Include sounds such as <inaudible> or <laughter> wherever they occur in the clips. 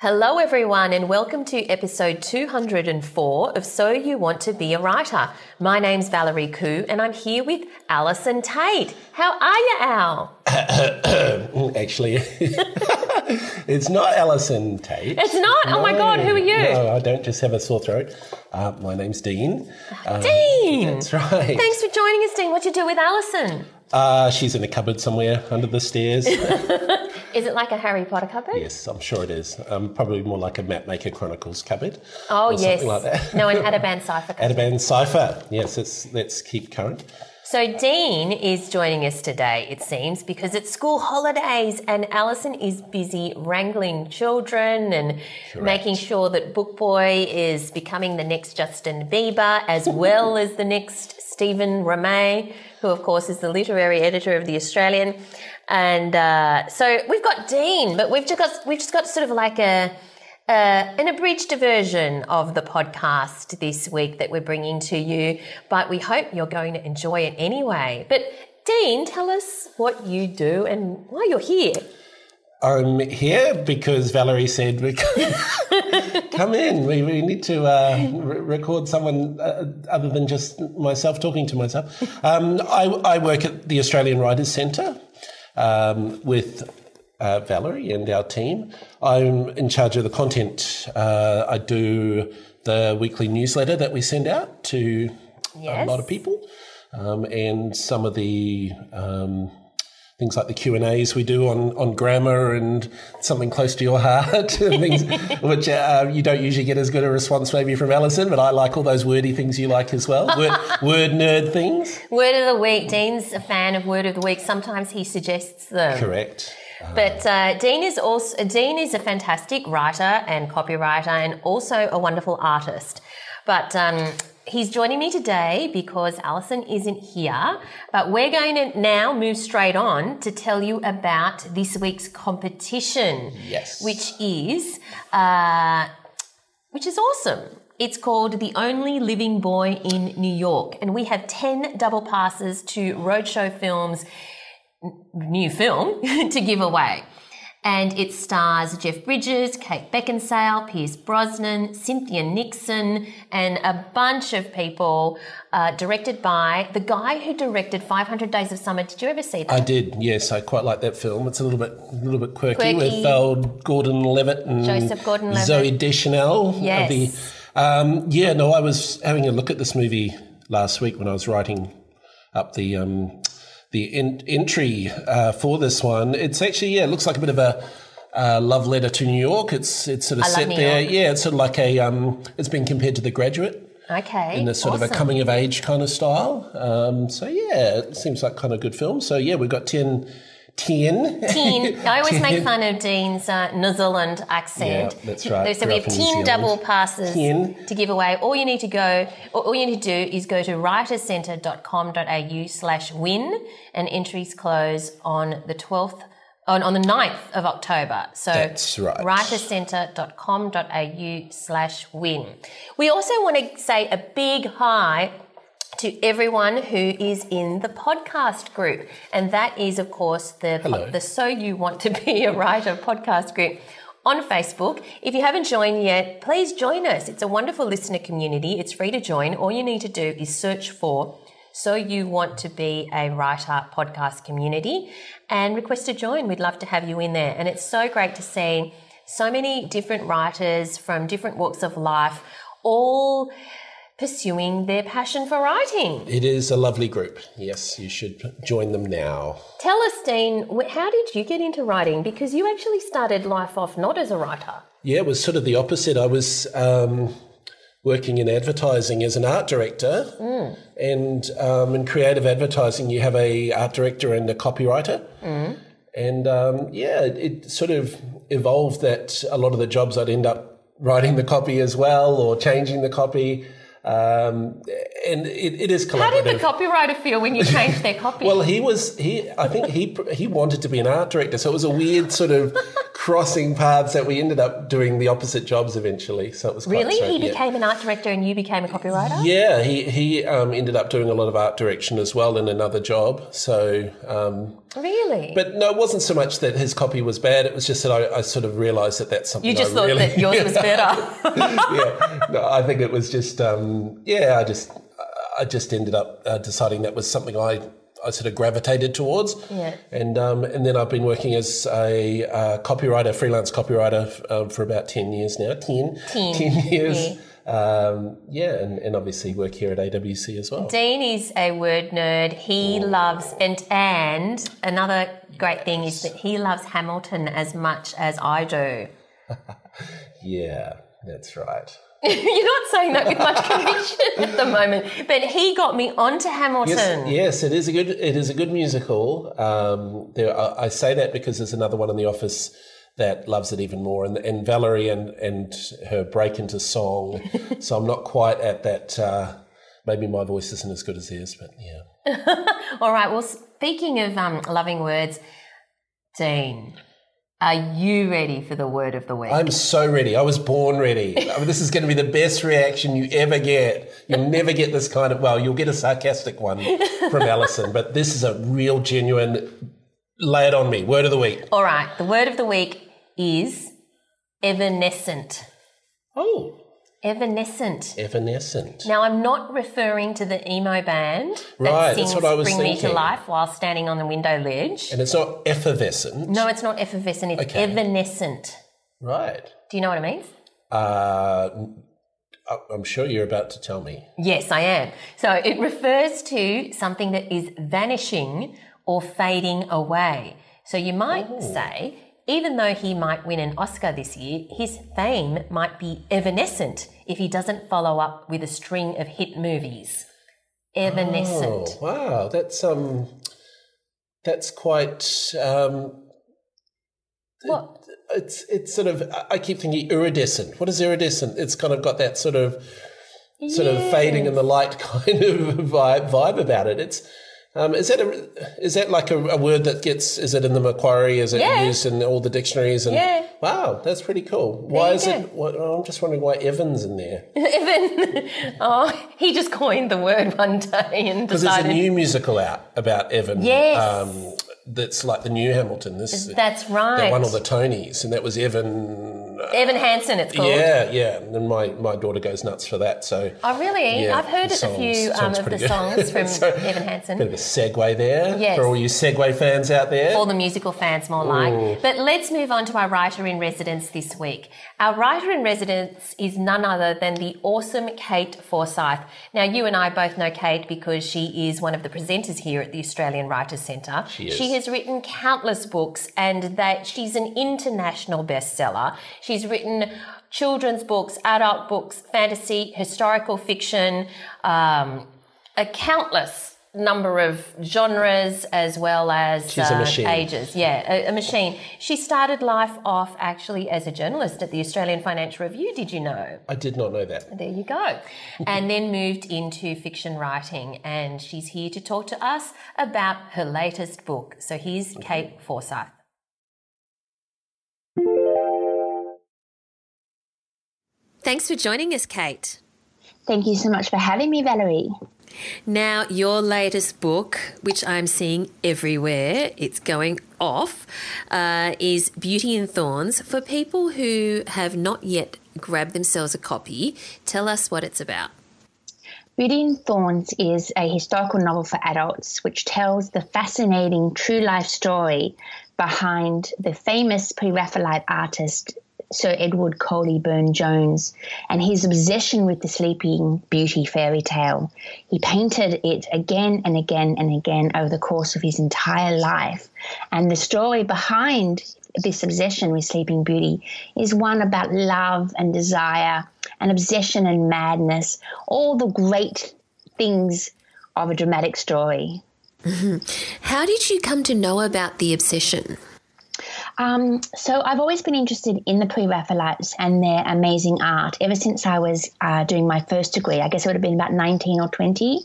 Hello, everyone, and welcome to episode 204 of So You Want to Be a Writer. My name's Valerie Khoo, and I'm here with Allison Tait. How are you, Al? <coughs> Actually, <laughs> it's not Allison Tait. It's not? Oh my God, who are you? No, I don't just have a sore throat. Uh, my name's Dean. Uh, Dean! That's right. Thanks for joining us, Dean. What you do with Allison? Uh, she's in a cupboard somewhere under the stairs. <laughs> Is it like a Harry Potter cupboard? yes, I'm sure it is. Um, probably more like a Mapmaker Chronicles cupboard. Oh, yes. Something like that. no, an <laughs> Ateban cipher cupboard. Ateban Cipher. Yes, let's, let's keep current. So Dean is joining us today, it seems, because it's school holidays and Alison is busy wrangling children and making sure that Book Boy is becoming the next Justin Bieber as well as the next Stephen Romei, who of course is the literary editor of the Australian. And uh, so we've got Dean, but we've just got we've just got sort of like a uh, an abridged version of the podcast this week that we're bringing to you, but we hope you're going to enjoy it anyway. But Dean, tell us what you do and why you're here. I'm here because Valerie said we come in. <laughs> We, we need to uh, re- record someone uh, other than just myself talking to myself. Um, I, I work at the Australian Writers Centre um, with uh, Valerie and our team. I'm in charge of the content. Uh, I do the weekly newsletter that we send out to Yes. a lot of people, um, and some of the um, things like the Q and A's we do on, on grammar and something close to your heart, <laughs> things <laughs> which uh, you don't usually get as good a response maybe from Alison, but I like all those wordy things you like as well, word, <laughs> word nerd things. Word of the week. Dean's a fan of Word of the Week. Sometimes he suggests them. Correct. But uh, Dean is also Dean is a fantastic writer and copywriter, and also a wonderful artist. But um, he's joining me today because Alison isn't here. But we're going to now move straight on to tell you about this week's competition, Yes. which is uh, which is awesome. It's called The Only Living Boy in New York, and we have ten double passes to Roadshow Films new film <laughs> to give away. And it stars Jeff Bridges, Kate Beckinsale, Pierce Brosnan, Cynthia Nixon, and a bunch of people, uh, directed by the guy who directed 500 Days of Summer. Did you ever see that? I did, yes. I quite like that film. It's a little bit, a little bit quirky, Quirky. with uh, Gordon Levitt and Joseph Gordon-Levitt. Zooey Deschanel. Yes. The, um, yeah, no, I was having a look at this movie last week when I was writing up the um, the en- entry uh, for this one. It's actually yeah, it looks like a bit of a. Uh, love letter to New York. It's it's sort of I set there. York. Yeah, it's sort of like a. Um, it's been compared to The Graduate okay. in a sort of a coming of age kind of style. Um, so yeah, it seems like kind of good film. So yeah, we've got 10, 10. Teen. <laughs> I always make fun of Dean's uh, New Zealand accent. Yeah, that's right. So Grew we have in 10 double passes 10. to give away. All you need to go, all you need to do is go to writerscentre.com.au slash win and entries close on the 12th, on, on the 9th of October. So That's right. writerscentre.com.au slash win. We also want to say a big hi to everyone who is in the podcast group. And that is, of course, the, Hello. the So You Want to Be a Writer podcast group on Facebook. If you haven't joined yet, please join us. It's a wonderful listener community. It's free to join. All you need to do is search for So You Want to Be a Writer podcast community and request to join. We'd love to have you in there. And it's so great to see so many different writers from different walks of life all pursuing their passion for writing. It is a lovely group. Yes, you should join them now. Tell us, Dean, how did you get into writing? Because you actually started life off not as a writer. Yeah, it was sort of the opposite. I was um, working in advertising as an art director, and um, in creative advertising, you have a art director and a copywriter. And um, yeah, it, it sort of evolved that a lot of the jobs I'd end up writing the copy as well or changing the copy. Um, and it, it is How did the copywriter feel when you <laughs> changed their copy? Well, he was he. I think he he wanted to be an art director, so it was a weird sort of crossing paths that we ended up doing the opposite jobs eventually. So it was really? strange, He yeah. became an art director and you became a copywriter? Yeah, he he um, ended up doing a lot of art direction as well in another job. So, um, Really? but no, it wasn't so much that his copy was bad. It was just that I, I sort of realised that that's something you just I thought really, that yours was <laughs> better. yeah, no, I think it was just um, yeah. I just I just ended up uh, deciding that was something I I sort of gravitated towards. Yeah. And um, and then I've been working as a uh, copywriter, freelance copywriter um, for about ten years now. Ten. Ten, 10 years. Um, yeah, and, and obviously work here at AWC as well. Dean is a word nerd. He loves and and another great thing is that he loves Hamilton as much as I do. <laughs> Yeah, that's right. <laughs> You're not saying that with much conviction at the moment, but he got me onto Hamilton. Yes, yes, it is a good it is a good musical. Um, there, I, I say that because there's another one in the office that loves it even more, and, and Valerie and and her break into song. <laughs> so I'm not quite at that. Uh, maybe my voice isn't as good as theirs, but yeah. <laughs> All right. Well, speaking of um, loving words, Dean, are you ready for the word of the week? I'm so ready. I was born ready. I <laughs> mean, this is going to be the best reaction you ever get. You'll never get this kind of, well, you'll get a sarcastic one from <laughs> Alison, but this is a real, genuine, lay it on me, word of the week. All right. The word of the week is evanescent. Oh, Evanescent. evanescent. Now, I'm not referring to the emo band that Right, sings that's what I was Bring Me to. Life while standing on the window ledge. And it's not effervescent. No, it's not effervescent, it's Okay. evanescent. Right. Do you know what it means? Uh, I'm sure you're about to tell me. Yes, I am. So it refers to something that is vanishing or fading away. So you might Oh. say, even though he might win an Oscar this year, his fame might be evanescent if he doesn't follow up with a string of hit movies. Evanescent. Oh, wow. That's um, that's quite um, What? it's it's sort of I- I keep thinking iridescent. What is iridescent? It's kind of got that sort of sort of fading in the light <laughs> kind of vibe vibe about it. It's um, is that a, is that like a, a word that gets is it in the Macquarie? Is it Yeah. used in all the dictionaries? And Yeah. wow, that's pretty cool. Why is go. it? What, I'm just wondering why Evans in there <laughs> Evan. Oh, he just coined the word one day and decided. because there's a new musical out about Evan. Yes. Um, that's like the new Hamilton. This That's that right. won all the Tonys, and that was Evan. Evan Hansen, it's called. Yeah, yeah. And my, my daughter goes nuts for that. So Oh, really? Yeah, I've heard it a few um, of the good. songs from <laughs> So- Evan Hansen. bit of a segue there Yes. for all you Segway fans out there. All the musical fans, more like. But let's move on to our writer in residence this week. Our writer in residence is none other than the awesome Kate Forsyth. Now, you and I both know Kate because she is one of the presenters here at the Australian Writers Centre. She is. She has written countless books, and that she's an international bestseller. She's written children's books, adult books, fantasy, historical fiction, um, a countless number of genres as well as She's a uh, machine. ages. Yeah, a, a machine. She started life off actually as a journalist at the Australian Financial Review. Did you know? I did not know that. There you go. <laughs> and then moved into fiction writing, and she's here to talk to us about her latest book. So here's Kate Forsyth. Thanks for joining us, Kate. Thank you so much for having me, Valerie. Now, your latest book, which I'm seeing everywhere, it's going off, uh, is Beauty and Thorns. For people who have not yet grabbed themselves a copy, tell us what it's about. Beauty and Thorns is a historical novel for adults which tells the fascinating true life story behind the famous Pre Raphaelite artist Sir Edward Coley Burne Jones and his obsession with the Sleeping Beauty fairy tale. He painted it again and again and again over the course of his entire life. And the story behind this obsession with Sleeping Beauty is one about love and desire and obsession and madness, all the great things of a dramatic story. <laughs> How did you come to know about the obsession? Um, so I've always been interested in the Pre-Raphaelites and their amazing art ever since I was uh, doing my first degree. I guess it would have been about 19 or 20.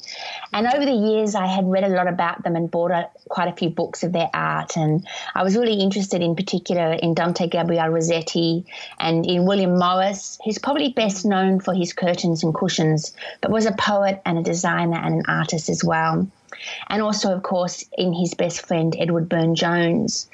And over the years, I had read a lot about them and bought a, quite a few books of their art. And I was really interested in particular in Dante Gabriel Rossetti and in William Morris, who's probably best known for his curtains and cushions, but was a poet and a designer and an artist as well and also, of course, in his best friend, Edward Burne Jones.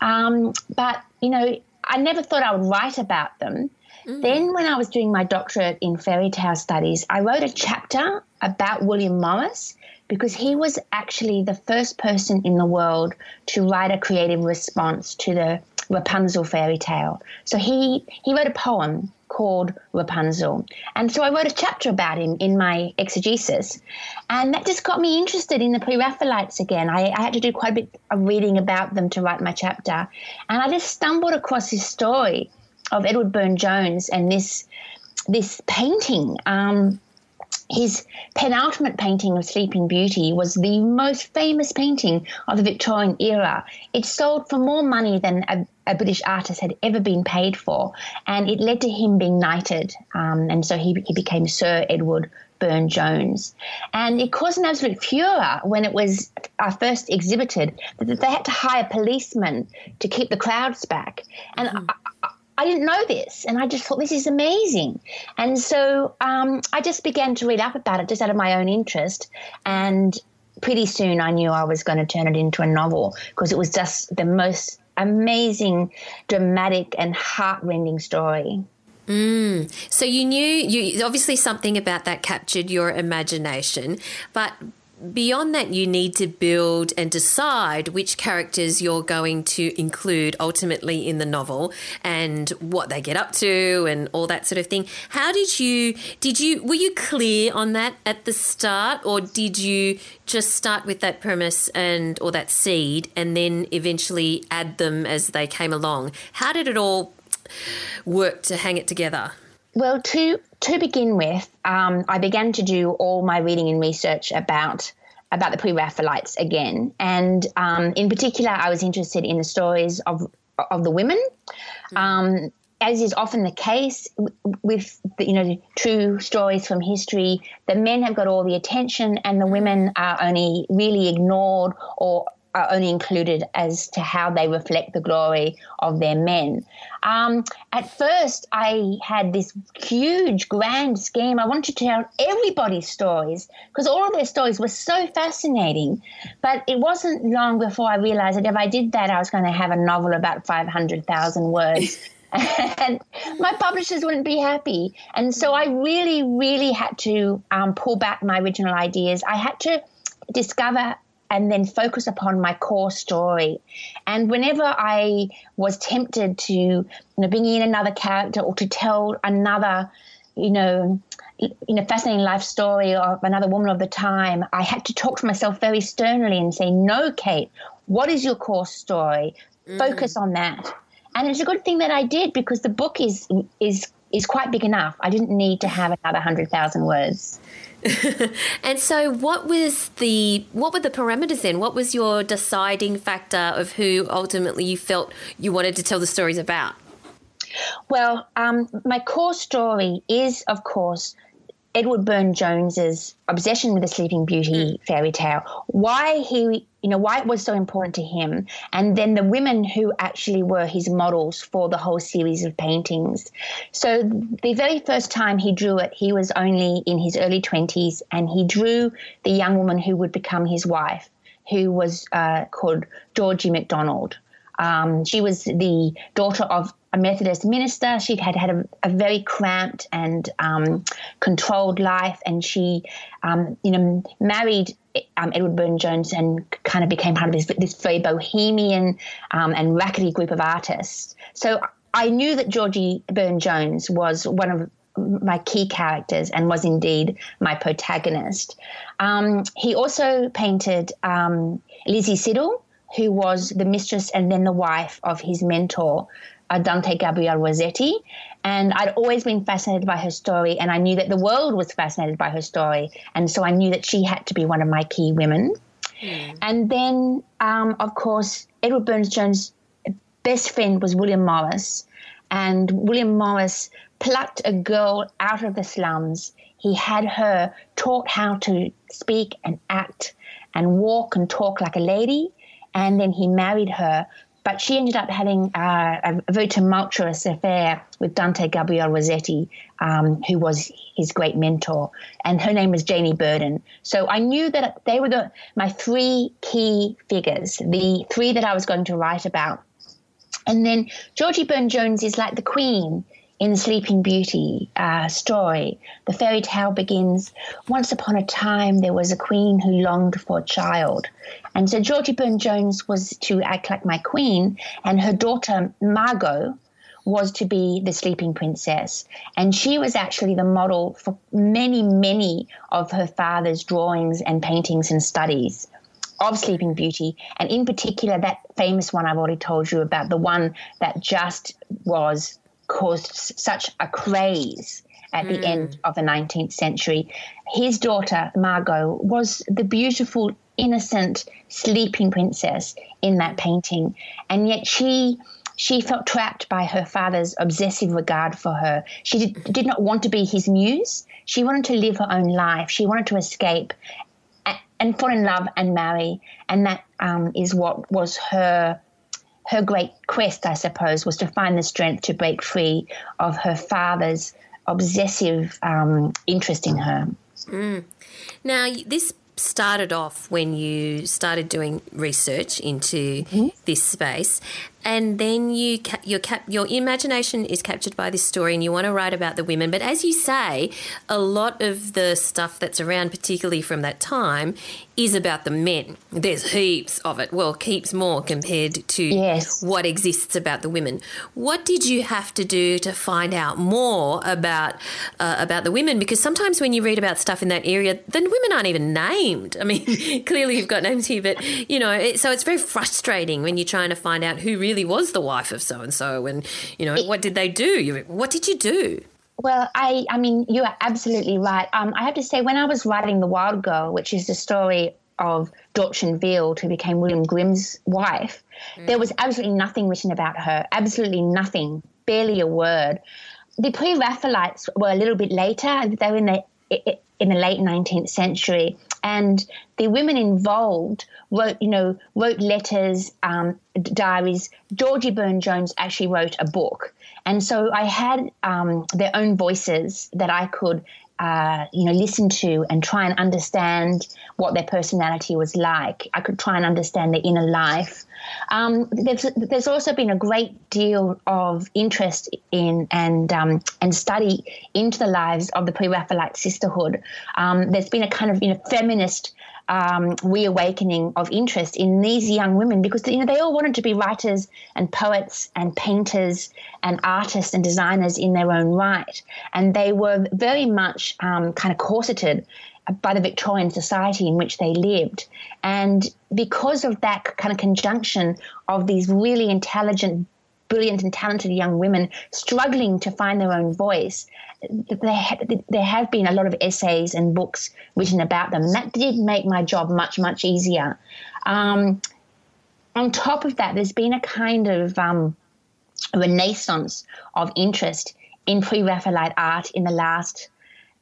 Um, but, you know, I never thought I would write about them. Mm. Then, when I was doing my doctorate in fairy tale studies, I wrote a chapter about William Morris because he was actually the first person in the world to write a creative response to the Rapunzel fairy tale. So he he wrote a poem called Rapunzel. And so I wrote a chapter about him in my exegesis. And that just got me interested in the Pre Raphaelites again. I, I, had to do quite a bit of reading about them to write my chapter. And I just stumbled across this story of Edward Burne Jones and this this painting. Um, his penultimate painting of Sleeping Beauty was the most famous painting of the Victorian era. It sold for more money than a, a British artist had ever been paid for, and it led to him being knighted. Um, and so he, he became Sir Edward Burne Jones. And it caused an absolute furor when it was uh, first exhibited that they had to hire policemen to keep the crowds back. And mm. I, I didn't know this, and I just thought this is amazing. And so um, I just began to read up about it just out of my own interest. And pretty soon I knew I was going to turn it into a novel because it was just the most amazing, dramatic, and heartrending story. Mm. So you knew you obviously something about that captured your imagination, but beyond that, you need to build and decide which characters you're going to include ultimately in the novel and what they get up to and all that sort of thing. How did you, did you, were you clear on that at the start or did you just start with that premise and, or that seed and then eventually add them as they came along? How did it all work to hang it together? Well, to to begin with, um, I began to do all my reading and research about about the pre-Raphaelites again, and um, in particular, I was interested in the stories of of the women. Mm. Um, as is often the case with the, you know true stories from history, the men have got all the attention, and the women are only really ignored or are only included as to how they reflect the glory of their men. Um, at first, I had this huge, grand scheme. I wanted to tell everybody's stories because all of their stories were so fascinating. But it wasn't long before I realized that if I did that, I was going to have a novel about 500,000 words. <laughs> and my publishers wouldn't be happy. And so I really, really had to um, pull back my original ideas. I had to discover and then focus upon my core story. And whenever I was tempted to, you know, bring in another character or to tell another, you know, you know, fascinating life story of another woman of the time, I had to talk to myself very sternly and say, "No, Kate, what is your core story? Mm. Focus on that." And it's a good thing that I did because the book is is is quite big enough. I didn't need to have another hundred thousand words. <laughs> and so, what was the what were the parameters then? What was your deciding factor of who ultimately you felt you wanted to tell the stories about? Well, um, my core story is, of course, Edward Burne Jones's obsession with the Sleeping Beauty mm. fairy tale, why he, you know, why it was so important to him, and then the women who actually were his models for the whole series of paintings. So the very first time he drew it, he was only in his early twenties, and he drew the young woman who would become his wife, who was uh, called Georgie MacDonald. Um, she was the daughter of a Methodist minister. She had had a, a very cramped and um, controlled life, and she, um, you know, married um, Edward Burne Jones and kind of became part of this, this very bohemian um, and rackety group of artists. So I knew that Georgie Burne Jones was one of my key characters and was indeed my protagonist. Um, he also painted um, Lizzie Siddal, who was the mistress and then the wife of his mentor, uh, Dante Gabriel Rossetti. And I'd always been fascinated by her story, and I knew that the world was fascinated by her story. And so I knew that she had to be one of my key women. Mm. And then, um, of course, Edward Burne Jones' best friend was William Morris. And William Morris plucked a girl out of the slums. He had her taught how to speak and act and walk and talk like a lady. And then he married her. But she ended up having uh, a very tumultuous affair with Dante Gabriel Rossetti, um, who was his great mentor. And her name was Janie Burden. So I knew that they were the, my three key figures, the three that I was going to write about. And then Georgie Burne Jones is like the queen in Sleeping Beauty uh, story, the fairy tale begins Once upon a time, there was a queen who longed for a child. And so Georgie Burne Jones was to act like my queen, and her daughter, Margot, was to be the sleeping princess. And she was actually the model for many, many of her father's drawings and paintings and studies of Sleeping Beauty, and in particular, that famous one I've already told you about, the one that just was caused such a craze at mm. the end hmm. of the 19th century. His daughter, Margot, was the beautiful, innocent, sleeping princess in that painting. And yet she. She felt trapped by her father's obsessive regard for her. She did, did not want to be his muse. She wanted to live her own life. She wanted to escape and, and fall in love and marry. And that um, is what was her her great quest, I suppose, was to find the strength to break free of her father's obsessive um, interest in her. Mm. Now, this started off when you started doing research into mm-hmm. this space and then you your cap, your imagination is captured by this story and you want to write about the women. But as you say a lot of the stuff that's around particularly from that time is about the men. There's heaps of it. Well heaps more compared to yes. what exists about the women. What did you have to do to find out more about uh, about the women? Because sometimes when you read about stuff in that area the women aren't even named. I mean <laughs> clearly you've got names here but you know it, so it's very frustrating when you're trying to find out who really really was the wife of so and so, and you know what did they do? What did you do? Well, I, I mean, you are absolutely right. Um, I have to say, when I was writing The Wild Girl, which is the story of Dortchen Wild, who became William Grimm's wife, mm. there was absolutely nothing written about her, absolutely nothing, barely a word. The pre Raphaelites were a little bit later. They were in the in the late 19th century, and the women involved wrote, you know, wrote letters, um, diaries. Georgie Burne Jones actually wrote a book, and so I had um, their own voices that I could uh, you know, listen to and try and understand what their personality was like. I could try and understand their inner life. Um, there's, there's also been a great deal of interest in and um, and study into the lives of the pre-Raphaelite sisterhood. Um, there's been a kind of you know feminist um, reawakening of interest in these young women because you know they all wanted to be writers and poets and painters and artists and designers in their own right, and they were very much um, kind of corseted by the Victorian society in which they lived. And because of that kind of conjunction of these really intelligent, brilliant, and talented young women struggling to find their own voice, there, have been a lot of essays and books written about them. And that did make my job much, much easier. Um, on top of that, there's been a kind of um, renaissance of interest in pre Raphaelite art in the last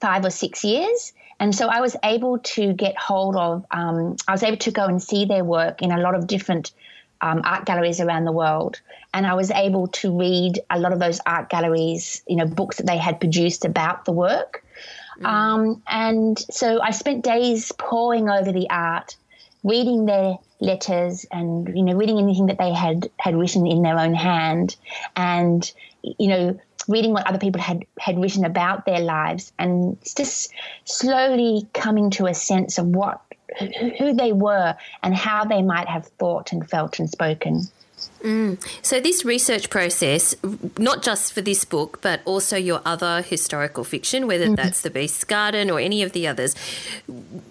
five or six years. And so I was able to get hold of, um, I was able to go and see their work in a lot of different um, art galleries around the world. And I was able to read a lot of those art galleries, you know, books that they had produced about the work. Mm. Um, and so I spent days poring over the art, reading their letters and, you know, reading anything that they had, had written in their own hand and, you know, reading what other people had, had written about their lives and just slowly coming to a sense of what who they were and how they might have thought and felt and spoken. Mm. So, this research process, not just for this book, but also your other historical fiction, whether mm-hmm. that's The Beast's Garden or any of the others,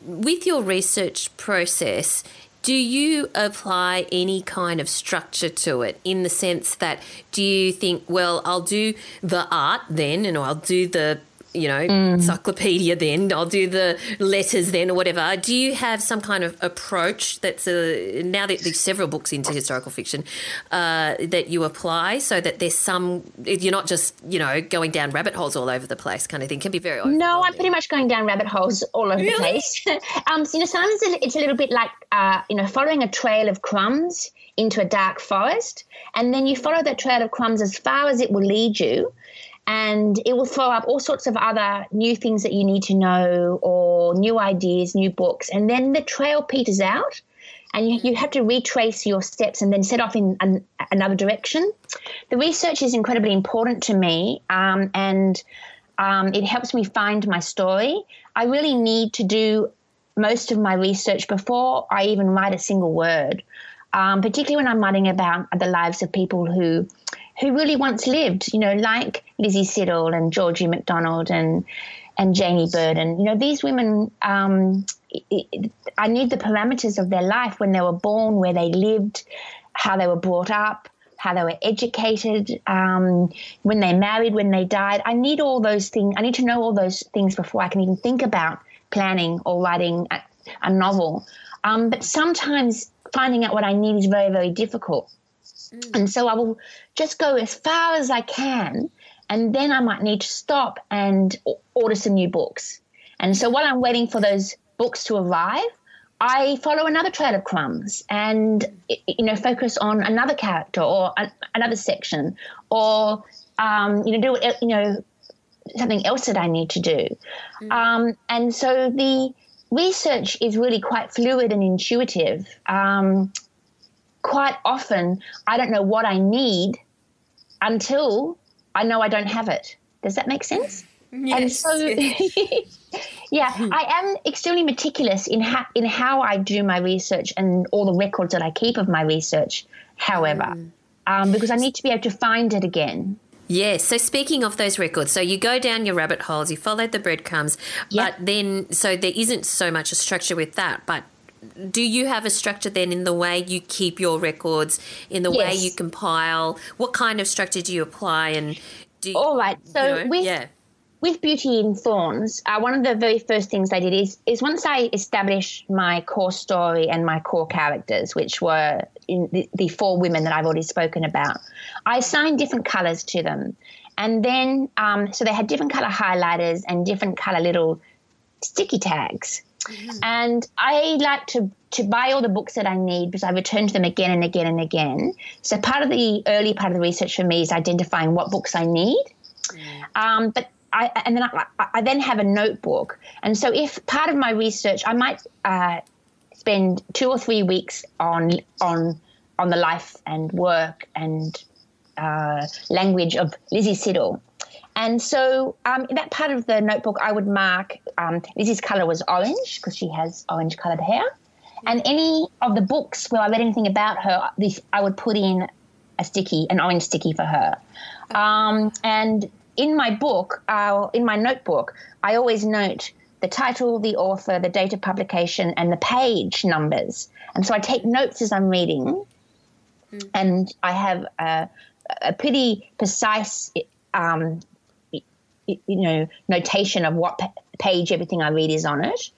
with your research process, do you apply any kind of structure to it in the sense that do you think, well, I'll do the art then, and I'll do the you know, mm. encyclopedia then, I'll do the letters then or whatever. Do you have some kind of approach that's a, now that there's several books into historical fiction uh, that you apply so that there's some, you're not just, you know, going down rabbit holes all over the place kind of thing? It can be very No, I'm pretty much going down rabbit holes all over really? the place. <laughs> um, so, you know, sometimes it's a little bit like, uh, you know, following a trail of crumbs into a dark forest. And then you follow that trail of crumbs as far as it will lead you and it will throw up all sorts of other new things that you need to know or new ideas, new books. And then the trail peters out and you, you have to retrace your steps and then set off in an, another direction. The research is incredibly important to me um, and um, it helps me find my story. I really need to do most of my research before I even write a single word, um, particularly when I'm writing about the lives of people who who really once lived, you know, like Lizzie Siddal and Georgie MacDonald and and Janie Bird. And, you know, these women, um, it, it, I need the parameters of their life when they were born, where they lived, how they were brought up, how they were educated, um, when they married, when they died. I need all those things. I need to know all those things before I can even think about planning or writing a, a novel. Um, but sometimes finding out what I need is very, very difficult. Mm. And so I will just go as far as I can, and then I might need to stop and order some new books. And so while I'm waiting for those books to arrive, I follow another trail of crumbs and you know focus on another character or another section or um, you know do you know something else that I need to do. Mm. Um, and so the research is really quite fluid and intuitive. Um, quite often I don't know what I need until I know I don't have it. Does that make sense? Yes. And so, <laughs> yeah, I am extremely meticulous in how in how I do my research and all the records that I keep of my research. However, mm. um, because I need to be able to find it again. Yes. So speaking of those records, so you go down your rabbit holes, you follow the breadcrumbs, yep. but then so there isn't so much a structure with that, but do you have a structure then in the way you keep your records, in the yes. way you compile? What kind of structure do you apply? And do you, all right. So you know, with yeah. with Beauty in Thorns, uh, one of the very first things I did is is once I established my core story and my core characters, which were the, the four women that I've already spoken about, I assigned different colors to them. And then, um, so they had different color highlighters and different color little sticky tags. Mm-hmm. And I like to to buy all the books that I need because I return to them again and again and again. So part of the early part of the research for me is identifying what books I need. Mm. Um, but I and then I, I, then have a notebook. And so if part of my research, I might uh, spend two or three weeks on on on the life and work and uh, language of Lizzie Siddal. And so um, in that part of the notebook, I would mark um, Lizzie's colour was orange because she has orange coloured hair. And any of the books where I read anything about her, this I would put in a sticky, an orange sticky for her. Um, and in my book, uh, in my notebook, I always note the title, the author, the date of publication, and the page numbers. And so I take notes as I'm reading, mm. and I have a, a pretty precise um, you know notation of what page everything I read is on it.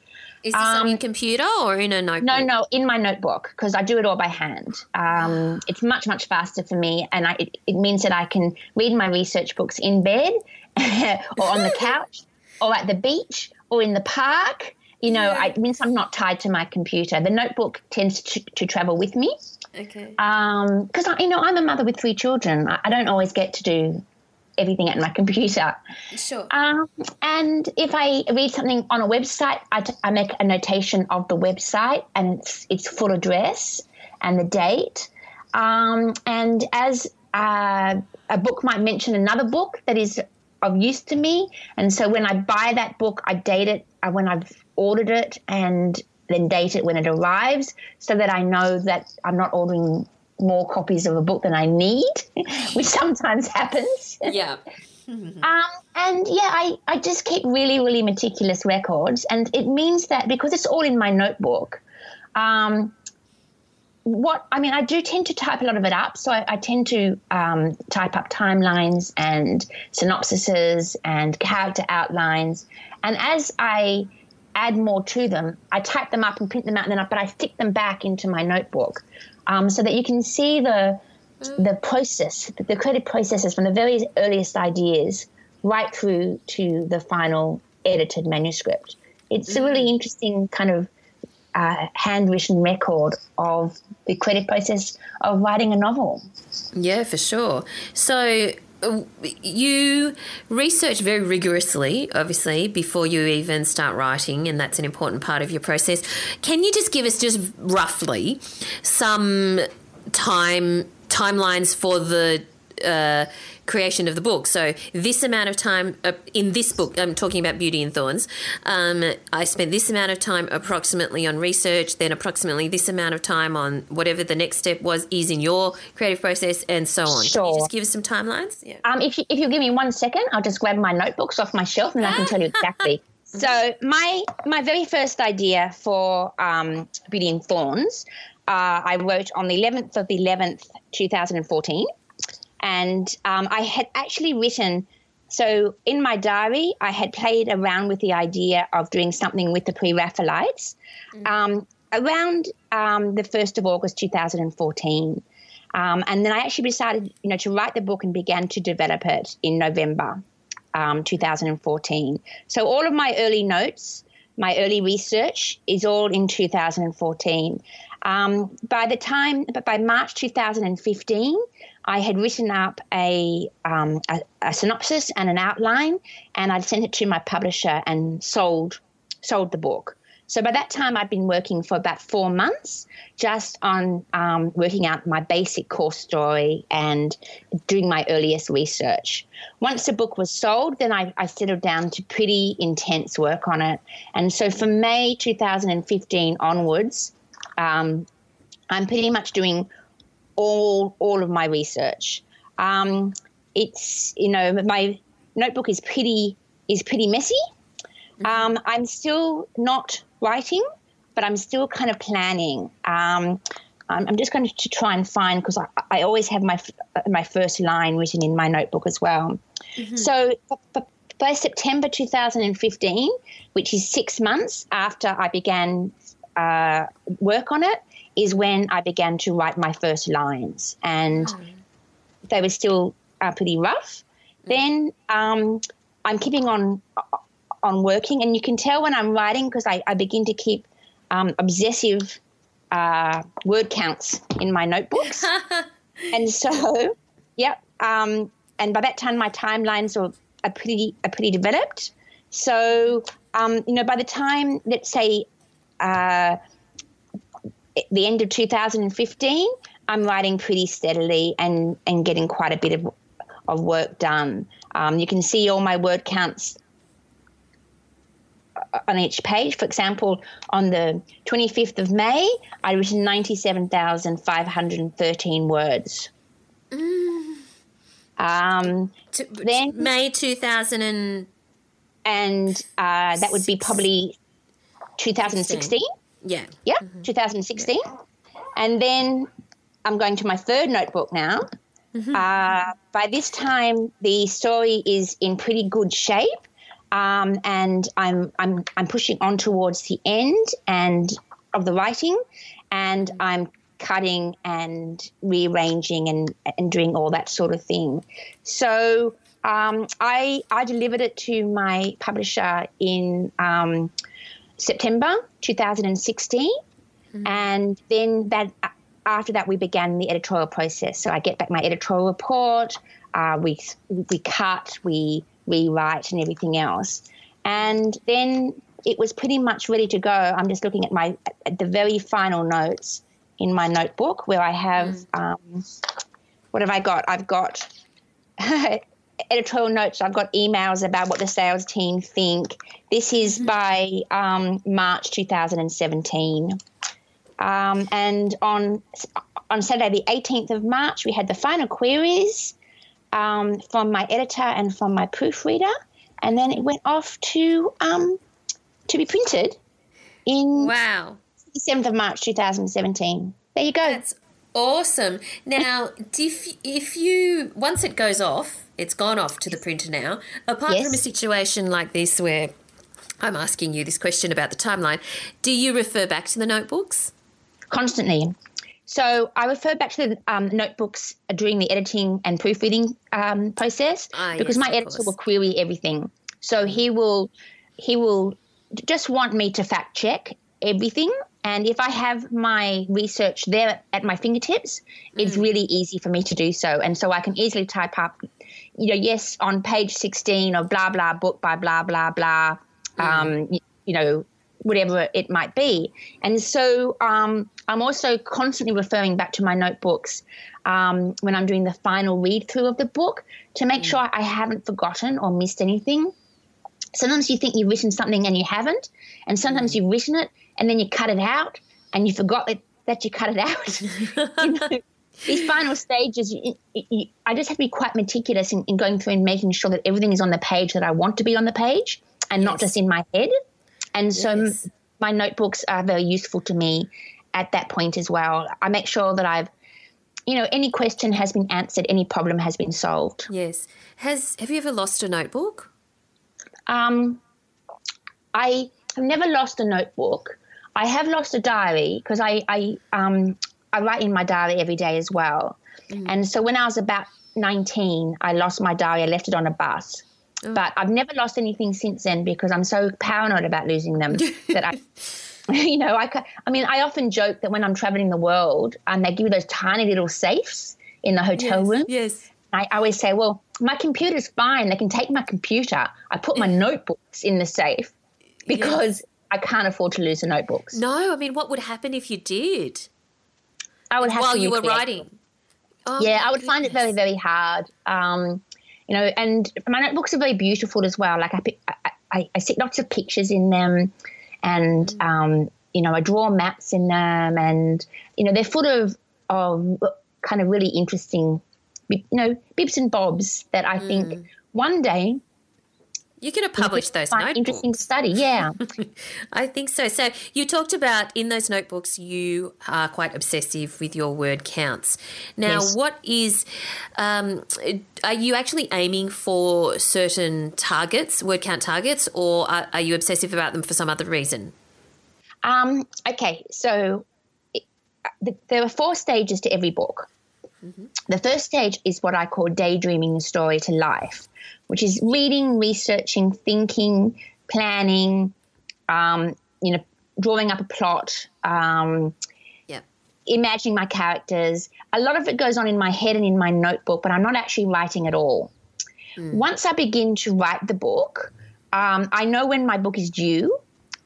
Is this um, on your computer or in a notebook? No, no, in my notebook because I do it all by hand. Um, <gasps> it's much, much faster for me, and I, it, it, means that I can read my research books in bed <laughs> or on the <laughs> couch or at the beach or in the park. You know, yeah. I, it means I'm not tied to my computer. The notebook tends to, to travel with me. Okay. Because um, you know, I'm a mother with three children. I, I don't always get to do everything at my computer. Sure. Um, and if I read something on a website, I, t- I make a notation of the website and its its full address and the date. Um, and as uh, a book might mention another book that is of use to me, and so when I buy that book, I date it uh, when I've ordered it and then date it when it arrives so that I know that I'm not ordering more copies of a book than I need, <laughs> which sometimes happens. Yeah. <laughs> Um, and yeah, I, I just keep really, really meticulous records. And it means that because it's all in my notebook, um, what I mean, I do tend to type a lot of it up. So I, I tend to um, type up timelines and synopsises and character outlines. And as I add more to them, I type them up and print them out, and then I, but I stick them back into my notebook um, so that you can see the the process, the creative processes from the very earliest ideas right through to the final edited manuscript. It's a really interesting kind of uh, handwritten record of the creative process of writing a novel. Yeah, for sure. So you research very rigorously, obviously, before you even start writing, and that's an important part of your process. Can you just give us just roughly some time timelines for the uh, creation of the book. So this amount of time uh, in this book, I'm talking about Beauty and Thorns. Um, I spent this amount of time approximately on research, then approximately this amount of time on whatever the next step was is in your creative process, and so on. Sure. Can you just give us some timelines? Yeah. Um, if you if you give me one second, I'll just grab my notebooks off my shelf and I can tell you exactly. <laughs> So my my very first idea for um, Beauty and Thorns, uh, I wrote on the 11th of the 11th, 2014 and um, I had actually written. So in my diary, I had played around with the idea of doing something with the pre-Raphaelites mm. um, around um, the first of August 2014, um, and then I actually decided, you know, to write the book and began to develop it in November um, 2014. So all of my early notes, my early research is all in 2014. Um, by the time, but by March 2015, I had written up a, um, a, a, synopsis and an outline, and I'd sent it to my publisher and sold sold the book. So by that time, I'd been working for about four months just on um, working out my basic core story and doing my earliest research. Once the book was sold, then I, I settled down to pretty intense work on it. And so from May 2015 onwards, um, I'm pretty much doing all all of my research. Um, it's you know my notebook is pretty is pretty messy. Mm-hmm. Um, I'm still not writing, but I'm still kind of planning. Um, I'm just going to try and find because I, I, always have my my first line written in my notebook as well. Mm-hmm. So by September 2015, which is six months after I began uh, work on it, is when I began to write my first lines, and oh. they were still uh, pretty rough. Mm. Then um, I'm keeping on on working, and you can tell when I'm writing because I, I, begin to keep um, obsessive uh, word counts in my notebooks, <laughs> and so yeah. Um, and by that time, my timelines are, are pretty are pretty developed. So um, you know, by the time let's say uh, the end of 2015, I'm writing pretty steadily and, and getting quite a bit of, of work done. Um, you can see all my word counts on each page. For example, on the 25th of May, I written 97,513 words. Mm. Um, to, then May 2000 and, and uh, that would be probably 2016. Yeah. Yeah, mm-hmm. 2016. Yeah. And then I'm going to my third notebook now. Mm-hmm. Uh, by this time, the story is in pretty good shape. Um, and I'm, I'm, I'm pushing on towards the end and of the writing, and I'm cutting and rearranging and, and doing all that sort of thing. So um, I, I delivered it to my publisher in um, September 2016. Mm-hmm. And then that after that, we began the editorial process. So I get back my editorial report, uh, we, we cut, we rewrite, and everything else. And then it was pretty much ready to go. I'm just looking at my at the very final notes in my notebook where I have mm. um, what have I got? I've got <laughs> editorial notes. I've got emails about what the sales team think. This is mm-hmm. by um, March 2017. Um, and on on Saturday, the 18th of March, we had the final queries um, from my editor and from my proofreader, and then it went off to um, to be printed in wow 7th of March 2017. There you go. That's awesome. Now, if if you once it goes off, it's gone off to the printer now. Apart yes. from a situation like this where I'm asking you this question about the timeline, do you refer back to the notebooks? constantly. So I refer back to the um, notebooks during the editing and proofreading um, process ah, because yes, my editor course. will query everything. So he will he will just want me to fact check everything. And if I have my research there at my fingertips, mm. it's really easy for me to do so. And so I can easily type up, you know, yes, on page 16 of blah, blah, book by blah, blah, blah, mm. um, you, you know, whatever it might be. And so um, I'm also constantly referring back to my notebooks um, when I'm doing the final read through of the book to make mm. sure I haven't forgotten or missed anything. Sometimes you think you've written something and you haven't, and sometimes mm. you've written it and then you cut it out and you forgot that, that you cut it out. <laughs> <laughs> you know, these final stages, you, you, I just have to be quite meticulous in, in, going through and making sure that everything is on the page that I want to be on the page and yes. not just in my head. And so yes. my notebooks are very useful to me at that point as well. I make sure that I've you know any question has been answered, any problem has been solved. Yes. Has have you ever lost a notebook? Um I have never lost a notebook. I have lost a diary because I I um I write in my diary every day as well. Mm. And so when I was about 19, I lost my diary. I left it on a bus. Oh. But I've never lost anything since then because I'm so paranoid about losing them <laughs> that I, <laughs> you know, I, I mean, I often joke that when I'm traveling the world and they give you those tiny little safes in the hotel yes, room. Yes. I always say, well, my computer's fine. They can take my computer. I put my notebooks in the safe because yes. I can't afford to lose the notebooks. No, I mean, what would happen if you did? I would have while you were writing. Oh, yeah, I would goodness. find it very, very hard. Um, you know, and my notebooks are very beautiful as well. Like I, I, I stick lots of pictures in them, and mm. um, you know, I draw maps in them, and you know, they're full of of kind of really interesting, you know, bibs and bobs that I think mm. one day you're going to publish those notebooks. Interesting study, yeah. <laughs> I think so. So you talked about in those notebooks you are quite obsessive with your word counts. Now, yes. what is? Um, are you actually aiming for certain targets, word count targets, or are, are you obsessive about them for some other reason? Um, okay, so it, the, there are four stages to every book. Mm-hmm. The first stage is what I call daydreaming the story to life which is reading, researching, thinking, planning, um, you know, drawing up a plot, um, imagining my characters. A lot of it goes on in my head and in my notebook, but I'm not actually writing at all. Mm. Once I begin to write the book, um, I know when my book is due.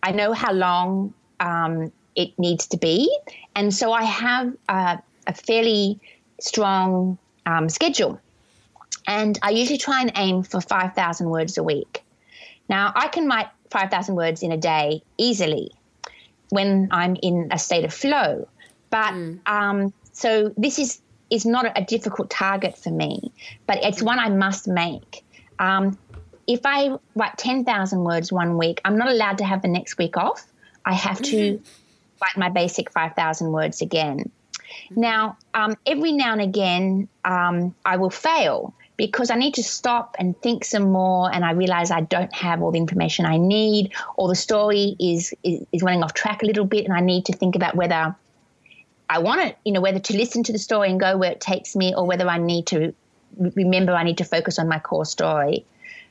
I know how long um, it needs to be, and so I have a, a fairly strong um, schedule. And I usually try and aim for 5,000 words a week. Now, I can write 5,000 words in a day easily when I'm in a state of flow. But mm. um, so this is, is not a difficult target for me, but it's one I must make. Um, if I write 10,000 words one week, I'm not allowed to have the next week off. I have to mm-hmm. write my basic 5,000 words again. Mm-hmm. Now, um, every now and again, um, I will fail because I need to stop and think some more and I realize I don't have all the information I need or the story is, is, is running off track a little bit and I need to think about whether I want it, you know, whether to listen to the story and go where it takes me or whether I need to remember I need to focus on my core story.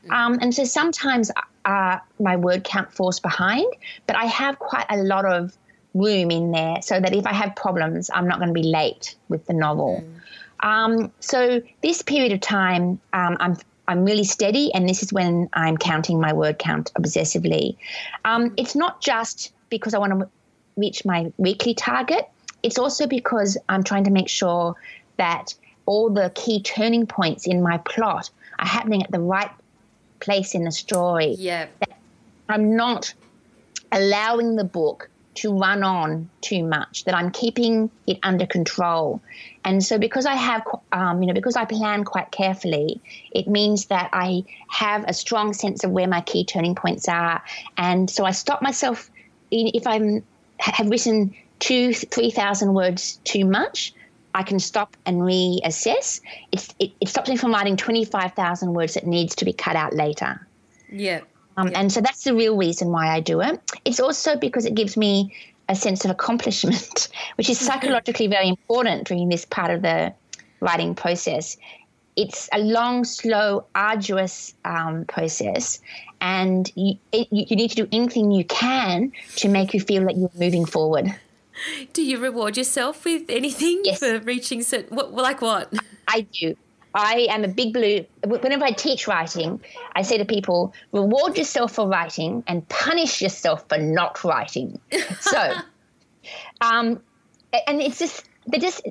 Mm. Um, and so sometimes uh, my word count falls behind, but I have quite a lot of room in there so that if I have problems, I'm not going to be late with the novel. Mm. Um, so this period of time, um, I'm I'm really steady, and this is when I'm counting my word count obsessively. Um, it's not just because I want to reach my weekly target. It's also because I'm trying to make sure that all the key turning points in my plot are happening at the right place in the story. Yeah. I'm not allowing the book to run on too much, that I'm keeping it under control. And so, because I have, um, you know, because I plan quite carefully, it means that I have a strong sense of where my key turning points are. And so I stop myself if I'm have written two, three thousand words too much. I can stop and reassess. It, it stops me from writing 25,000 words that needs to be cut out later. Yeah. Um, yeah. And so that's the real reason why I do it. It's also because it gives me a sense of accomplishment, <laughs> which is psychologically very important during this part of the writing process. It's a long, slow, arduous um, process, and you, it, you need to do anything you can to make you feel that you're moving forward. Do you reward yourself with anything Yes. for reaching certain? What, like what? I do. I am a big blue. Whenever I teach writing, I say to people, reward yourself for writing and punish yourself for not writing. <laughs> So, um, and it's just, they're just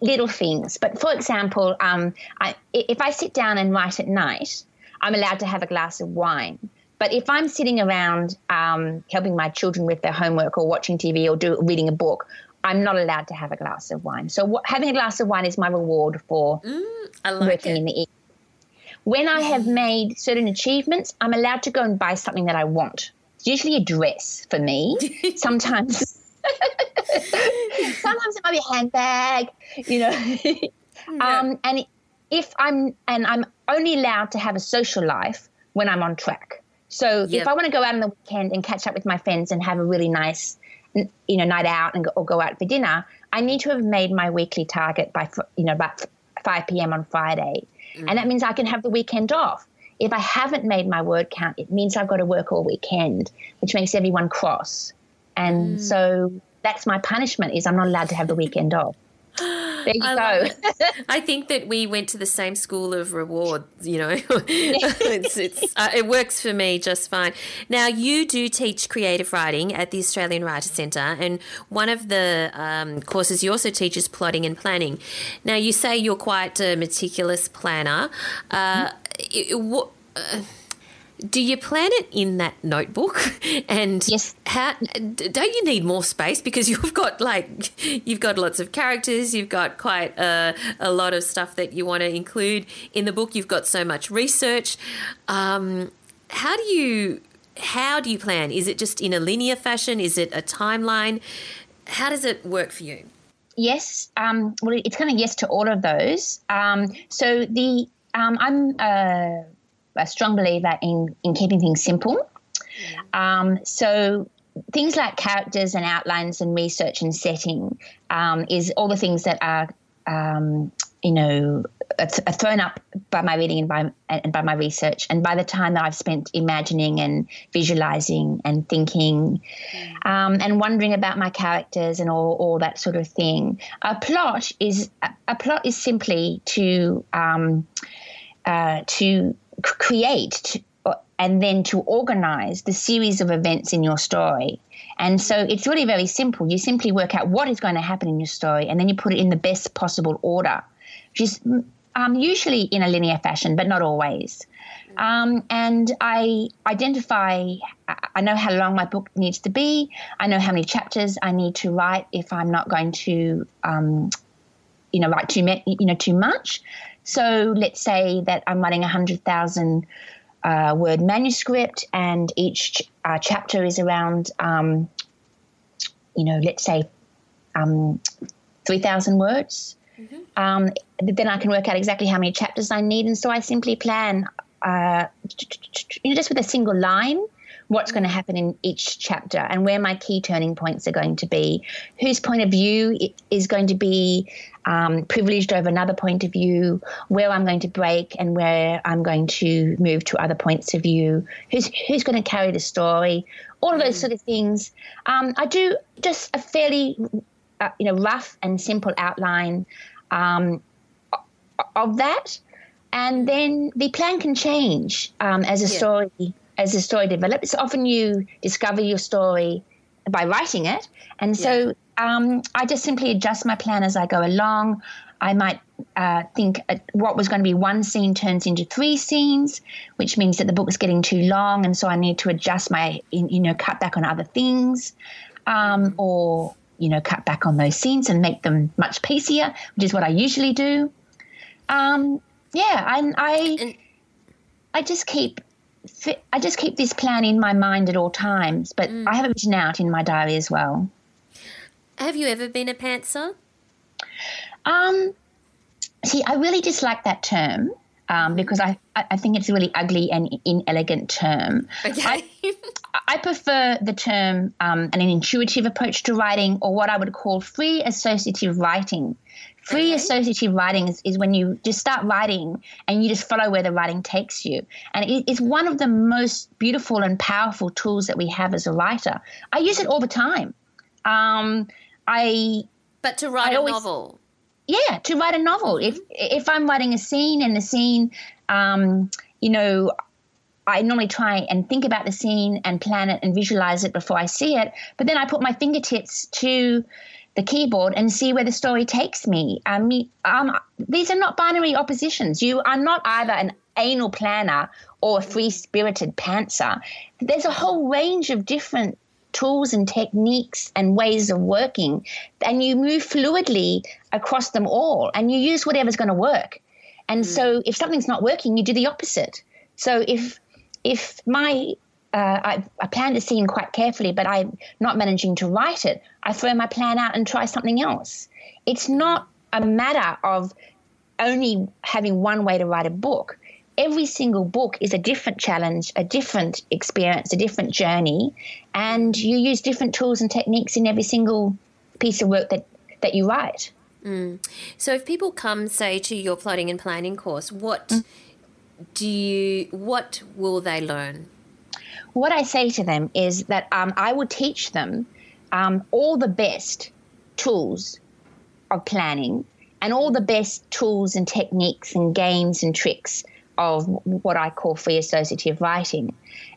little things. But for example, um, I, if I sit down and write at night, I'm allowed to have a glass of wine. But if I'm sitting around um, helping my children with their homework or watching TV or do, reading a book, I'm not allowed to have a glass of wine. So what, having a glass of wine is my reward for I like working it. in the evening. When I have made certain achievements, I'm allowed to go and buy something that I want. It's usually a dress for me. <laughs> Sometimes, <laughs> sometimes it might be a handbag, you know. <laughs> um, and if I'm and I'm only allowed to have a social life when I'm on track. So Yep. if I want to go out on the weekend and catch up with my friends and have a really nice, you know, night out and go, or go out for dinner, I need to have made my weekly target by you know about 5 p.m. on Friday, and that mm. means I can have the weekend off. If I haven't made my word count, it means I've got to work all weekend, which makes everyone cross. And mm. so that's my punishment: is I'm not allowed to have the weekend off. There you I go. <laughs> I think that we went to the same school of reward. You know, <laughs> it's, it's, uh, it works for me just fine. Now, you do teach creative writing at the Australian Writer Centre, and one of the um, courses you also teach is plotting and planning. Now, you say you're quite a meticulous planner. Uh, it- what, uh, do you plan it in that notebook? <laughs> And Yes. how don't you need more space because <laughs> you've got like you've got lots of characters, you've got quite a, a lot of stuff that you want to include in the book. You've got so much research. Um, how do you how do you plan? Is it just in a linear fashion? Is it a timeline? How does it work for you? Yes. Um, well, it's kind of yes to all of those. Um, so the um, I'm a, a strong believer in in keeping things simple. Um, so things like characters and outlines and research and setting um, is all the things that are um, you know are thrown up by my reading and by and by my research and by the time that I've spent imagining and visualizing and thinking um, and wondering about my characters and all, all that sort of thing a plot is a, plot is simply to um, uh, to create and then to organize the series of events in your story. And so it's really very simple. You simply work out what is going to happen in your story and then you put it in the best possible order, which is um, usually in a linear fashion, but not always. Um, and I identify, I- know how long my book needs to be. I know how many chapters I need to write if I'm not going to, um, you know, write too, you know, too much. So let's say that I'm writing a hundred thousand uh, word manuscript, and each ch- uh, chapter is around, um, you know, let's say um, three thousand words. Um, then I can work out exactly how many chapters I need, and so I simply plan, uh, you know, just with a single line, what's going to happen in each chapter and where my key turning points are going to be, whose point of view is going to be um, privileged over another point of view, where I'm going to break and where I'm going to move to other points of view, who's who's going to carry the story, all of those sort of things. Um, I do just a fairly, uh, you know, rough and simple outline um, of that, and then the plan can change um, as a Yeah. story as the story develops. Often you discover your story by writing it, and so um, I just simply adjust my plan as I go along. I might uh, think uh, what was going to be one scene turns into three scenes, which means that the book is getting too long, and so I need to adjust my, you know, cut back on other things, um, or you know, cut back on those scenes and make them much piecier, which is what I usually do. Um, yeah, I, I, I just keep, I just keep this plan in my mind at all times, but mm. I have it written out in my diary as well. Have you ever been a pantser? Um, see, I really dislike that term um, because I, I think it's a really ugly and inelegant term. Okay. I, I prefer the term um, an intuitive approach to writing or what I would call free associative writing. Free okay. associative writing is, is when you just start writing and you just follow where the writing takes you. And it is one of the most beautiful and powerful tools that we have as a writer. I use it all the time. Um, I but to write I a always, novel yeah, to write a novel. If if I'm writing a scene and the scene, um, you know, I normally try and think about the scene and plan it and visualize it before I see it. But then I put my fingertips to the keyboard and see where the story takes me. I mean, um, these are not binary oppositions. You are not either an anal planner or a free spirited pantser. There's a whole range of different tools and techniques and ways of working, and you move fluidly across them all, and you use whatever's going to work. And mm. so, if something's not working, you do the opposite. So if if my uh, I, I planned a scene quite carefully, but I'm not managing to write it. I throw my plan out and try something else. It's not a matter of only having one way to write a book every single book is a different challenge, a different experience, a different journey, and you use different tools and techniques in every single piece of work that, that you write. Mm. So, if people come, say, to your plotting and planning course, what mm. do you? What will they learn? What I say to them is that um, I will teach them um, all the best tools of planning and all the best tools and techniques and games and tricks of what I call free associative writing.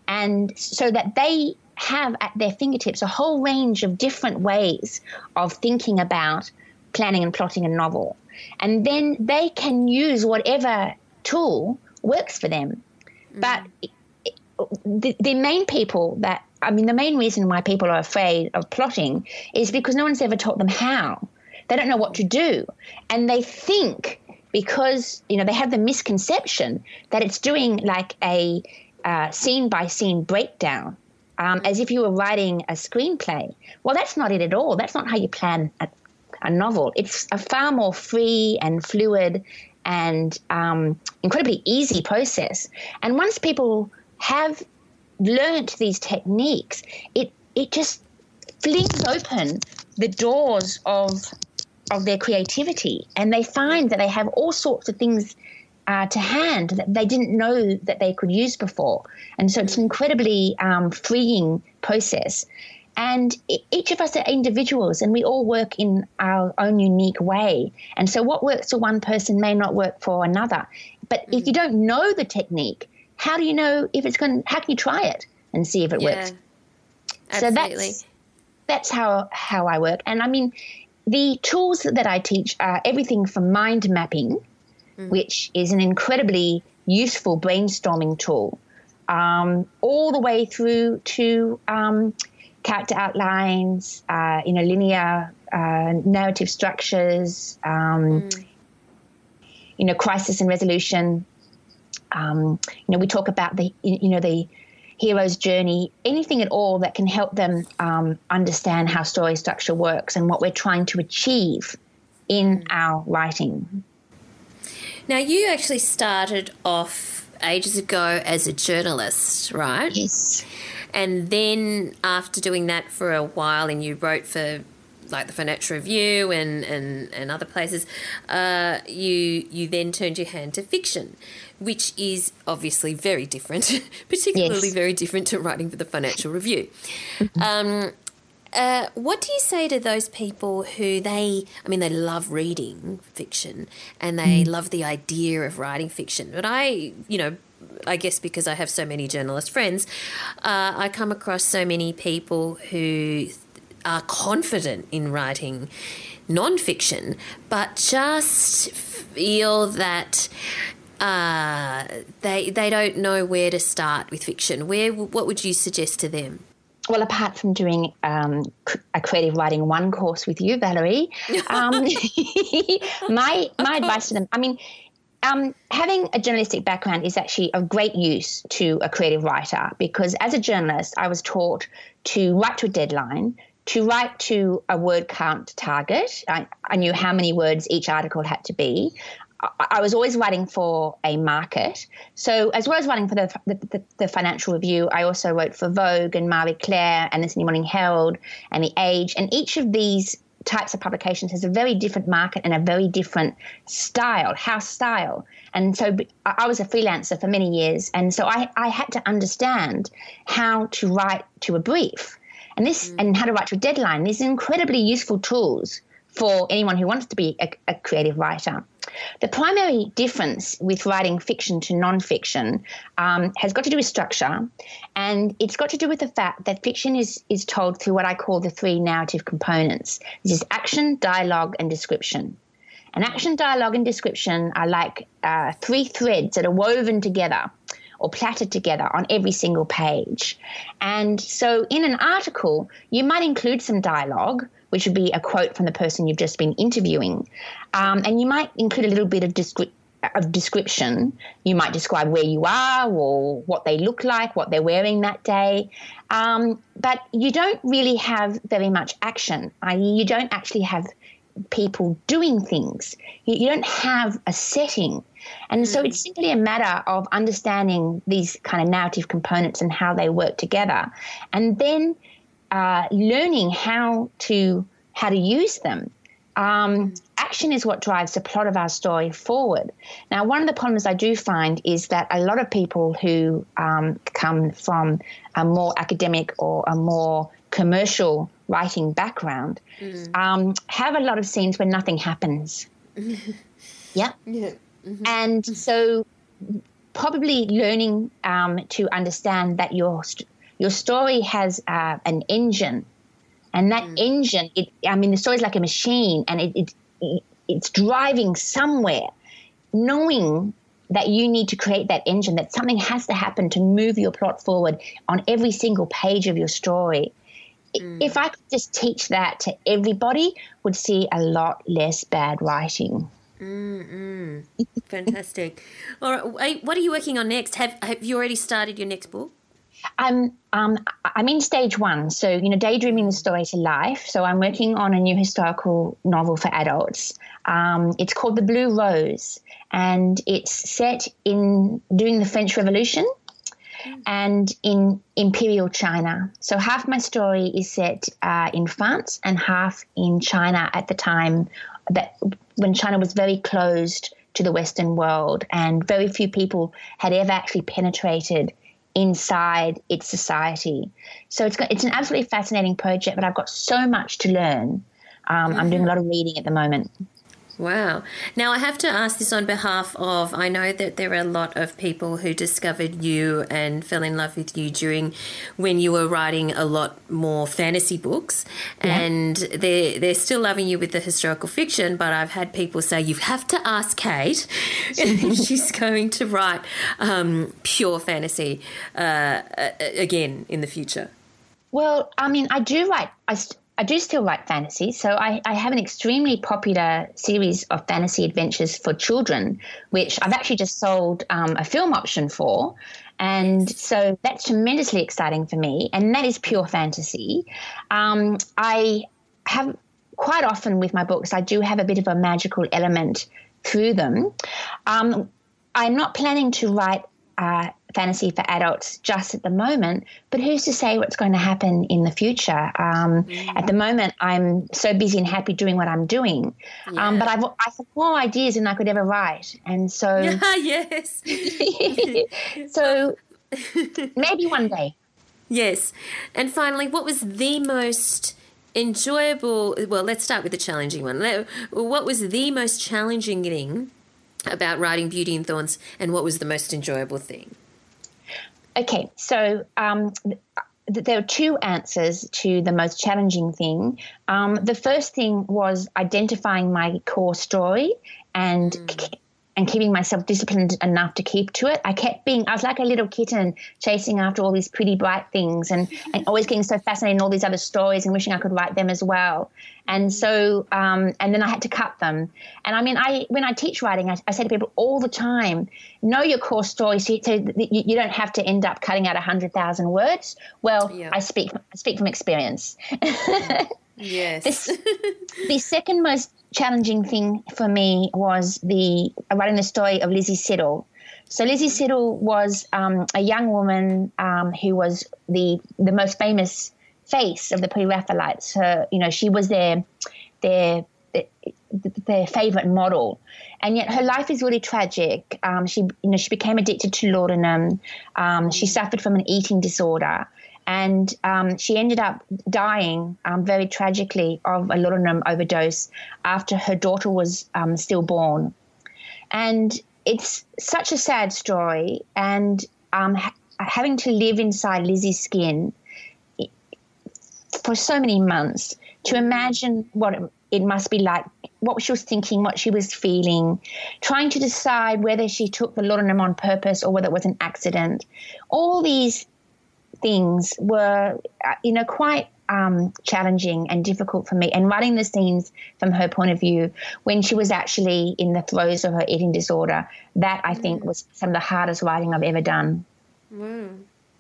And so that they have at their fingertips a whole range of different ways of thinking about planning and plotting a novel. And then they can use whatever tool works for them. Mm. But the, the main people that, I mean, the main reason why people are afraid of plotting is because no one's ever taught them how. They don't know what to do. And they think because you know they have the misconception that it's doing like a uh, scene by scene breakdown um, as if you were writing a screenplay. Well that's not it at all. That's not how you plan a, a novel. It's a far more free and fluid and um, incredibly easy process. And once people have learnt these techniques it it just flings open the doors of of their creativity and they find that they have all sorts of things uh, to hand that they didn't know that they could use before. And so it's an incredibly um, freeing process. And each of us are individuals and we all work in our own unique way. And so what works for one person may not work for another. But mm. if you don't know the technique, how do you know if it's going to, how can you try it and see if it yeah, works? Absolutely. So that's, that's how, how I work. And I mean, the tools that I teach are everything from mind mapping, mm. which is an incredibly useful brainstorming tool, um, all the way through to um, character outlines, uh, you know, linear uh, narrative structures, um, mm. you know, crisis and resolution. Um, you know, we talk about the, you know, the hero's journey, anything at all that can help them um, understand how story structure works and what we're trying to achieve in our writing. Now, you actually started off ages ago as a journalist, right? Yes. And then after doing that for a while, and you wrote for like the Financial Review and, and, and other places, uh, you you then turned your hand to fiction which is obviously very different, <laughs> particularly yes. very different to writing for the Financial Review. Mm-hmm. Um, uh, what do you say to those people who they, I mean, they love reading fiction and they mm. love the idea of writing fiction, but I, you know, I guess because I have so many journalist friends, uh, I come across so many people who are confident in writing nonfiction, but just feel that uh, they they don't know where to start with fiction. Where what would you suggest to them? Well, apart from doing um, a creative writing one course with you, Valerie, <laughs> um, <laughs> my my advice to them. I mean, um, having a journalistic background is actually of great use to a creative writer because as a journalist, I was taught to write to a deadline, to write to a word count target. I, I knew how many words each article had to be. I was always writing for a market. So, as well as writing for the, the, the, Financial Review, I also wrote for Vogue and Marie Claire and the Sydney Morning Herald and The Age. And each of these types of publications has a very different market and a very different style, house style. And so I was a freelancer for many years. And so I, I had to understand how to write to a brief and this mm. and how to write to a deadline. These incredibly useful tools for anyone who wants to be a, a, creative writer. The primary difference with writing fiction to nonfiction um, has got to do with structure, and it's got to do with the fact that fiction is is told through what I call the three narrative components. This is action, dialogue, and description. And action, dialogue, and description are like uh, three threads that are woven together or plaited together on every single page. And so in an article, you might include some dialogue, which would be a quote from the person you've just been interviewing. Um, and you might include a little bit of description of description. You might describe where you are or what they look like, what they're wearing that day. Um, but you don't really have very much action, i.e., you don't actually have people doing things. You don't have a setting. And so it's mm. simply a matter of understanding these kind of narrative components and how they work together, and then uh, learning how to how to use them. Um, action is what drives the plot of our story forward. Now, one of the problems I do find is that a lot of people who um, come from a more academic or a more commercial writing background mm. um, have a lot of scenes where nothing happens. <laughs> yeah. Yeah. Mm-hmm. And so, probably learning um, to understand that your your story has uh, an engine, and that mm. engine, it I mean, the story is like a machine, and it, it it's driving somewhere. Knowing that you need to create that engine, that something has to happen to move your plot forward on every single page of your story. Mm. If I could just teach that to everybody, would see a lot less bad writing. Mm-mm. Fantastic. All right, what are you working on next? Have Have you already started your next book? I'm um, I'm in stage one, so you know, daydreaming the story to life. So I'm working on a new historical novel for adults. Um, it's called The Blue Rose, and it's set in during the French Revolution and in imperial China. So half my story is set uh, in France and half in China at the time that when China was very closed to the Western world, and very few people had ever actually penetrated inside its society. So it's got, it's an absolutely fascinating project, but I've got so much to learn. Um, mm-hmm. I'm doing a lot of reading at the moment. Wow. Now, I have to ask this on behalf of I know that there are a lot of people who discovered you and fell in love with you during when you were writing a lot more fantasy books. Yeah. And they're, they're still loving you with the historical fiction, but I've had people say, you have to ask Kate. <laughs> <laughs> She's going to write um, pure fantasy uh, again in the future. Well, I mean, I do write. I, I do still write fantasy. So I, I, have an extremely popular series of fantasy adventures for children, which I've actually just sold um, a film option for. And so that's tremendously exciting for me. And that is pure fantasy. Um, I have quite often with my books, I do have a bit of a magical element through them. Um, I'm not planning to write uh, fantasy for adults just at the moment, but who's to say what's going to happen in the future? Um, mm. At the moment, I'm so busy and happy doing what I'm doing, yeah. um, but I've, I have more ideas than I could ever write, and so <laughs> yes, <laughs> <laughs> so maybe one day. Yes, and finally, what was the most enjoyable? Well, let's start with the challenging one. What was the most challenging thing? about writing Beauty and Thorns, and what was the most enjoyable thing? Okay, so um, there are two answers to the most challenging thing. Um, the first thing was identifying my core story and mm and keeping myself disciplined enough to keep to it. I kept being, I was like a little kitten chasing after all these pretty bright things and, and always getting so fascinated in all these other stories and wishing I could write them as well. And so, um, and then I had to cut them. And I mean, I when I teach writing, I, I say to people all the time, know your core story so, so you, you, don't have to end up cutting out 100,000 words. Well, yeah. I speak I speak from experience. <laughs> Yes. This, the second most challenging thing for me was the writing the story of Lizzie Siddal. So Lizzie Siddal was um, a young woman um, who was the the most famous face of the Pre-Raphaelites. Her, you know, she was their their their favorite model, and yet her life is really tragic. Um, she, you know, she became addicted to laudanum. Um, she suffered from an eating disorder, and um, she ended up dying um, very tragically of a laudanum overdose after her daughter was um, stillborn. And it's such a sad story, and um, ha- having to live inside Lizzie's skin for so many months to imagine what it must be like, what she was thinking, what she was feeling, trying to decide whether she took the laudanum on purpose or whether it was an accident. All these things were, uh, you know, quite um, challenging and difficult for me. And writing the scenes from her point of view when she was actually in the throes of her eating disorder, that I think mm. was some of the hardest writing I've ever done. Wow.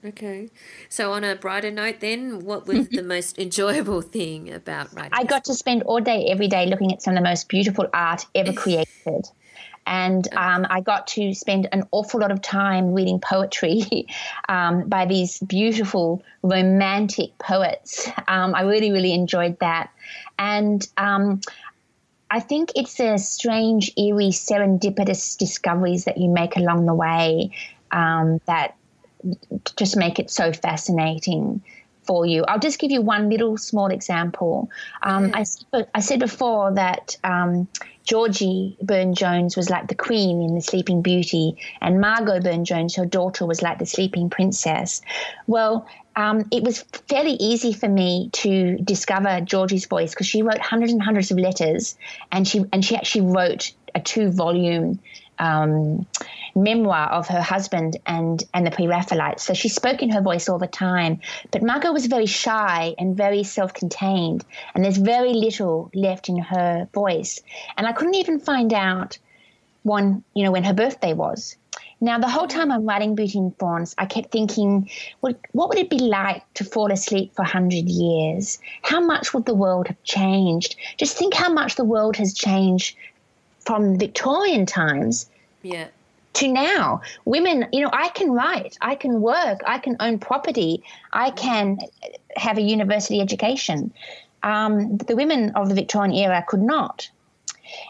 Okay. So, on a brighter note, then, what was the <laughs> most enjoyable thing about writing? I got to spend all day, every day, looking at some of the most beautiful art ever <laughs> created. And um, I got to spend an awful lot of time reading poetry <laughs> um, by these beautiful, romantic poets. Um, I really, really enjoyed that. And um, I think it's a strange, eerie, serendipitous discoveries that you make along the way um, that just make it so fascinating for you. I'll just give you one little small example. Um, I, I, said before that um, Georgie Burne Jones was like the queen in The Sleeping Beauty, and Margot Burne Jones, her daughter, was like the sleeping princess. Well, um, it was fairly easy for me to discover Georgie's voice because she wrote hundreds and hundreds of letters, and she and she actually wrote a two volume um, memoir of her husband and and the pre-Raphaelites. So she spoke in her voice all the time. But Margot was very shy and very self-contained, and there's very little left in her voice. And I couldn't even find out one, you know, when her birthday was. Now, the whole time I'm writing Beauty and Thorns, I kept thinking, well, what would it be like to fall asleep for 100 years? How much would the world have changed? Just think how much the world has changed from Victorian times yeah. to now. Women, you know, I can write, I can work, I can own property, I can have a university education. Um, the women of the Victorian era could not.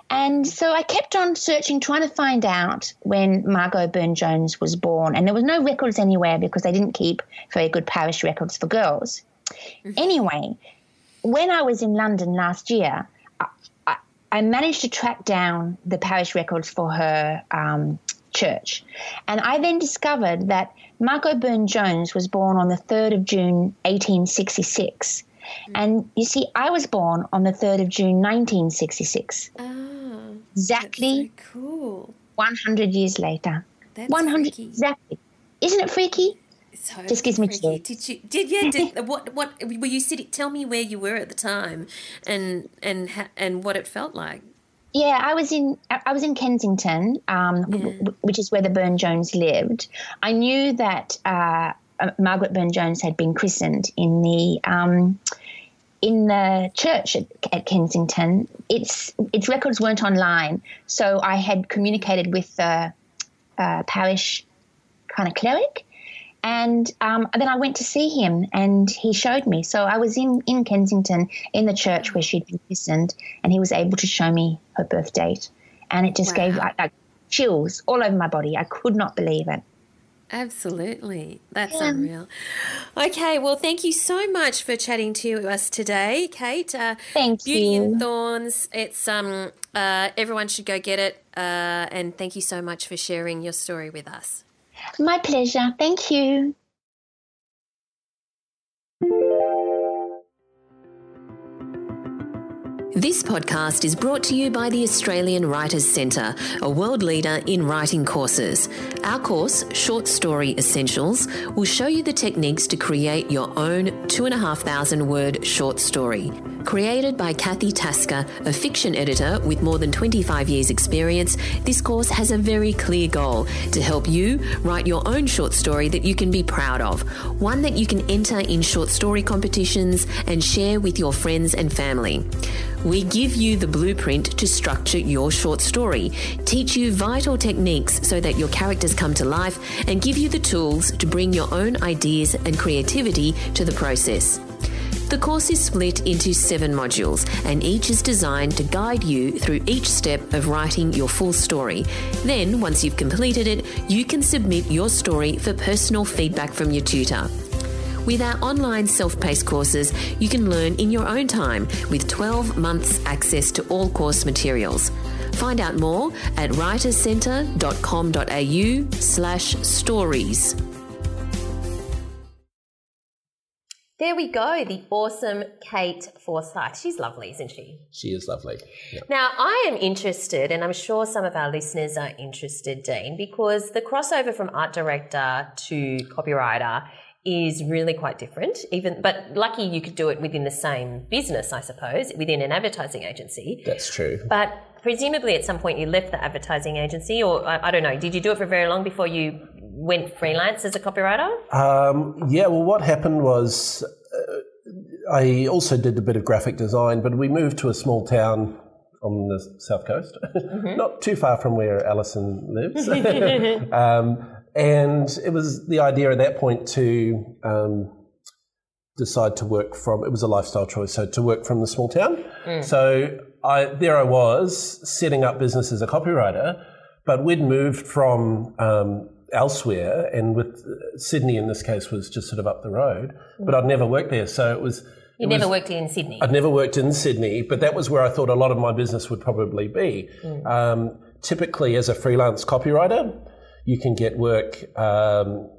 And so I kept on searching, trying to find out when Margot Burne Jones was born. And there was no records anywhere because they didn't keep very good parish records for girls. Mm-hmm. Anyway, when I was in London last year, I managed to track down the parish records for her um, church. And I then discovered that Margot Burne Jones was born on the 3rd of June, 1866. Mm. And you see, I was born on the 3rd of June, 1966. Oh, exactly so cool. 100 years later. That's 100 freaky. exactly. Isn't it freaky? So Just gives me chills. Did you? Did yeah? Did, <laughs> what? What were you sitting? Tell me where you were at the time, and and and what it felt like. Yeah, I was in I was in Kensington, um, yeah. w- which is where the Burne Jones lived. I knew that uh, uh, Margaret Burne Jones had been christened in the um, in the church at, at, Kensington. Its its records weren't online, so I had communicated with the uh, parish kind of cleric, and um, then I went to see him and he showed me. So I was in, in Kensington in the church where she'd been christened and he was able to show me her birth date. And it just wow. gave like, like, chills all over my body. I could not believe it. Absolutely. That's yeah. unreal. Okay, well, thank you so much for chatting to us today, Kate. Uh, thank Beauty you. and Thorns. It's um uh, everyone should go get it. Uh, and thank you so much for sharing your story with us. My pleasure. Thank you. This podcast is brought to you by the Australian Writers Centre, a world leader in writing courses. Our course, Short Story Essentials, will show you the techniques to create your own 2,500 word short story. Created by Kathy Tasker, a fiction editor with more than 25 years' experience, this course has a very clear goal to help you write your own short story that you can be proud of, one that you can enter in short story competitions and share with your friends and family. We give you the blueprint to structure your short story, teach you vital techniques so that your characters come to life, and give you the tools to bring your own ideas and creativity to the process. The course is split into seven modules, and each is designed to guide you through each step of writing your full story. Then, once you've completed it, you can submit your story for personal feedback from your tutor. With our online self paced courses, you can learn in your own time with 12 months access to all course materials. Find out more at writerscentre.com.au slash stories. There we go, the awesome Kate Forsyth. She's lovely, isn't she? She is lovely. Yeah. Now, I am interested, and I'm sure some of our listeners are interested, Dean, because the crossover from art director to copywriter is really quite different. Even, but lucky you could do it within the same business, I suppose, within an advertising agency. That's true. But presumably, at some point, you left the advertising agency, or I, I don't know. Did you do it for very long before you went freelance as a copywriter? Um, yeah, well, what happened was uh, I also did a bit of graphic design, but we moved to a small town on the south coast, mm-hmm. <laughs> not too far from where Allison lives. <laughs> <laughs> um, and it was the idea at that point to um, decide to work from, it was a lifestyle choice, so to work from the small town. Mm. So I, there I was setting up business as a copywriter, but we'd moved from um, elsewhere, and with uh, Sydney in this case was just sort of up the road. But I'd never worked there, so it was. You never was, worked in Sydney. I'd never worked in Sydney, but that was where I thought a lot of my business would probably be. Mm. Um, typically, as a freelance copywriter, you can get work um,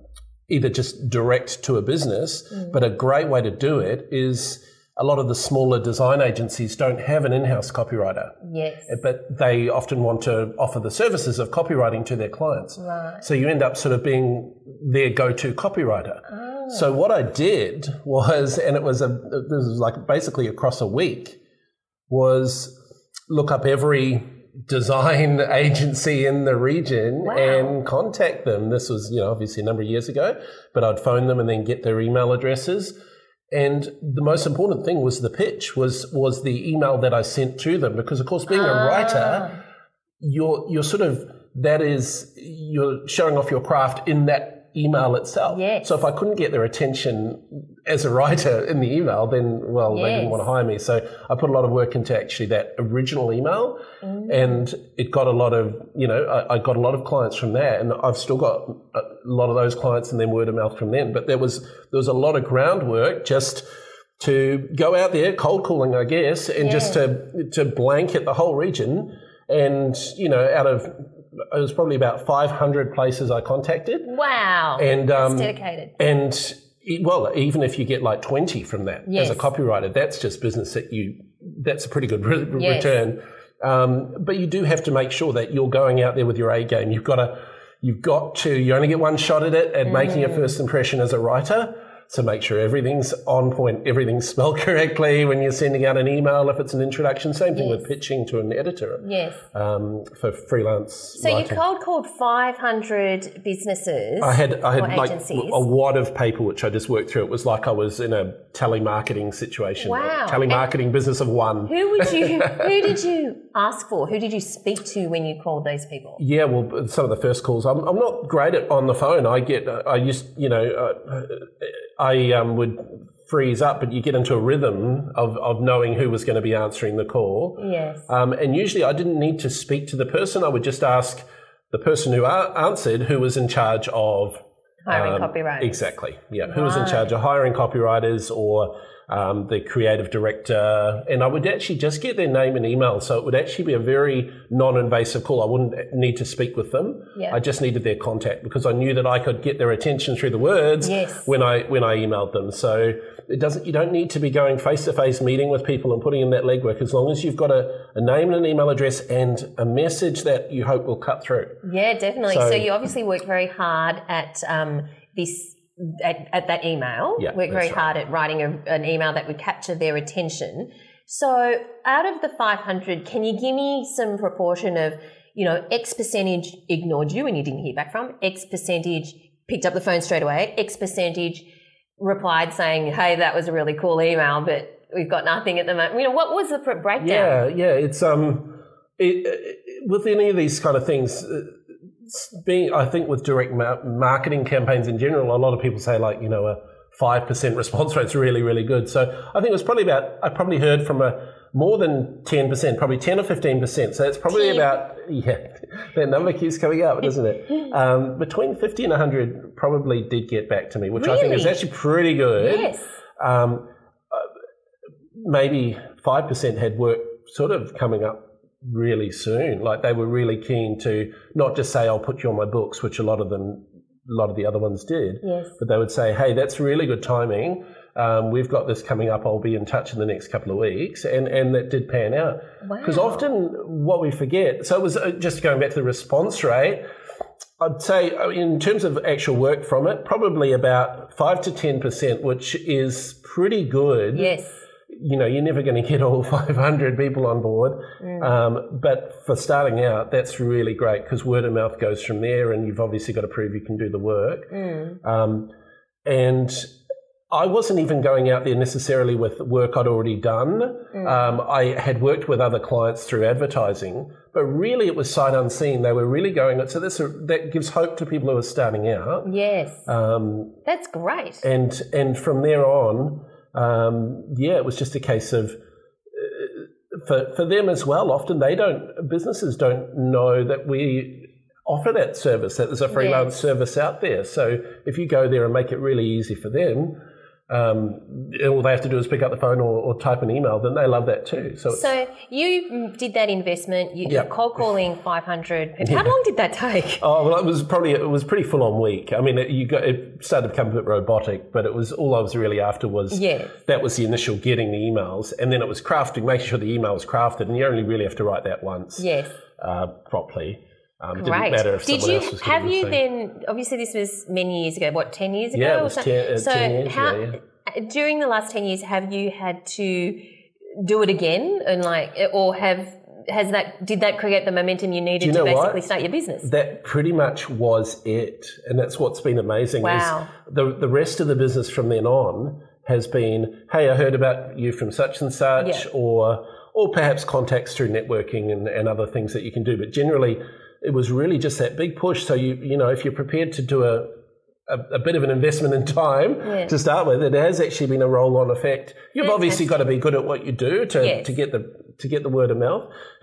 either just direct to a business, mm. but a great way to do it is a lot of the smaller design agencies don't have an in-house copywriter. Yes. But they often want to offer the services of copywriting to their clients. Right. So you end up sort of being their go-to copywriter. Oh. So what I did was, and it was a, this was like basically across a week, was look up every design <laughs> agency in the region Wow. and contact them. This was, you know, obviously a number of years ago, but I'd phone them and then get their email addresses. And the most important thing was the pitch was was the email that I sent to them because of course being a Ah. writer, you're you're sort of that is you're showing off your craft in that email itself. Yes. So if I couldn't get their attention as a writer in the email, then well, they didn't want to hire me. So I put a lot of work into actually that original email, Mm. and it got a lot of you know I, I got a lot of clients from that, and I've still got a lot of those clients, and then word of mouth from them. But there was there was a lot of groundwork just to go out there cold calling, I guess, and just to to blanket the whole region. And you know, out of it was probably about 500 places I contacted. Wow. And, um, That's dedicated. And well, even if you get like 20 from that Yes. as a copywriter, that's just business that you, that's a pretty good re- Yes. return. Um, but you do have to make sure that you're going out there with your A game. You've got to, you've got to, you only get one shot at it at making a Mm. first impression as a writer. So make sure everything's on point, everything's <laughs> spelled correctly when you're sending out an email. If it's an introduction, same thing with pitching to an editor Yes. um, for freelance. So you writing. cold called 500 businesses I had I had like agencies. a wad of paper which I just worked through. It was like I was in a telemarketing situation. Wow. Telemarketing business of one. Who would you? <laughs> who did you ask for? Who did you speak to when you called those people? Yeah, well, some of the first calls. I'm, I'm not great at on the phone. I get, I used, you know, uh, I um, would freeze up, but you get into a rhythm of, of knowing who was going to be answering the call. Yes. Um, and usually I didn't need to speak to the person. I would just ask the person who a- answered who was in charge of Hiring um, copywriters. Exactly. Yeah. Who was in charge of hiring copywriters or um, the creative director, and I would actually just get their name and email. So it would actually be a very non-invasive call. I wouldn't need to speak with them. Yeah. I just needed their contact because I knew that I could get their attention through the words Yes. when I when I emailed them. So it doesn't. You don't need to be going face to face meeting with people and putting in that legwork. As long as you've got a, a name and an email address and a message that you hope will cut through. Yeah, definitely. So, So- you obviously worked very hard at um, this. At, at that email, Yeah, worked very right. hard at writing a, an email that would capture their attention. So, out of the 500, can you give me some proportion of, you know, X percentage ignored you and you didn't hear back from, X percentage picked up the phone straight away, X percentage replied saying, "Hey, that was a really cool email, but we've got nothing at the moment." You know, what was the breakdown? Yeah, yeah. It's um, it, it, with any of these kind of things, uh, being I think with direct ma- marketing campaigns in general, a lot of people say like you know a five percent response <laughs> rate's really really good. So I think it was probably about I probably heard from a more than ten percent, probably ten or fifteen percent. So it's probably 10. about yeah, <laughs> that number keeps coming up, doesn't it? <laughs> Um, between fifty and hundred probably did get back to me, which I think is actually pretty good Yes. um, uh, maybe 5% had work sort of coming up really soon. Like they were really keen to not just say, I'll put you on my books, which a lot of them, a lot of the other ones did, Yes. but they would say, hey, that's really good timing. Um, we've got this coming up. I'll be in touch in the next couple of weeks. And, and that did pan out. Because Wow. often what we forget, so it was uh, just going back to the response rate, I'd say uh, in terms of actual work from it, probably about 5 to 10%, which is pretty good Yes. You know, you're never going to get all <laughs> 500 people on board. Um, but for starting out, that's really great because word of mouth goes from there, and you've obviously got to prove you can do the work. Um, and I wasn't even going out there necessarily with work I'd already done. Um, I had worked with other clients through advertising, but really it was sight unseen. They were really going. It. So that gives hope to people who are starting out. Yes. Um, That's great. and and from there on, um, yeah, it was just a case of uh, for for them as well. Often they don't businesses don't know that we offer that service. That there's a freelance Yes. service out there. So if you go there and make it really easy for them. Um, all they have to do is pick up the phone or, or type an email. Then they love that too. So, So you did that investment. You Yeah. cold calling 500. people. How long did that take? <laughs> Oh well, it was probably it was pretty full on week. I mean, it, you got it started to become a bit robotic, but it was all I was really after was Yes. that was the initial getting the emails, and then it was crafting, making sure the email was crafted, and you only really have to write that once Yes. uh, properly. Um, it Great. didn't matter if Did someone you else was have the you same. then? Obviously, this was many years ago. What ten years ago? Yeah, it was something? 10 uh, so 10 years how ago, during the last ten years have you had to do it again and like, or have has that did that create the momentum you needed you to know what? basically start your business? That pretty much was it, and that's what's been amazing. Wow. Is the the rest of the business from then on has been, hey, I heard about you from such and such, Yeah. or or perhaps contacts through networking and, and other things that you can do. But generally, it was really just that big push. So you you know, if you're prepared to do a a, a bit of an investment in time Yeah. to start with, it has actually been a roll-on effect. You've obviously got to be good at what you do to, Yes. to get the to get the word of mouth. <laughs>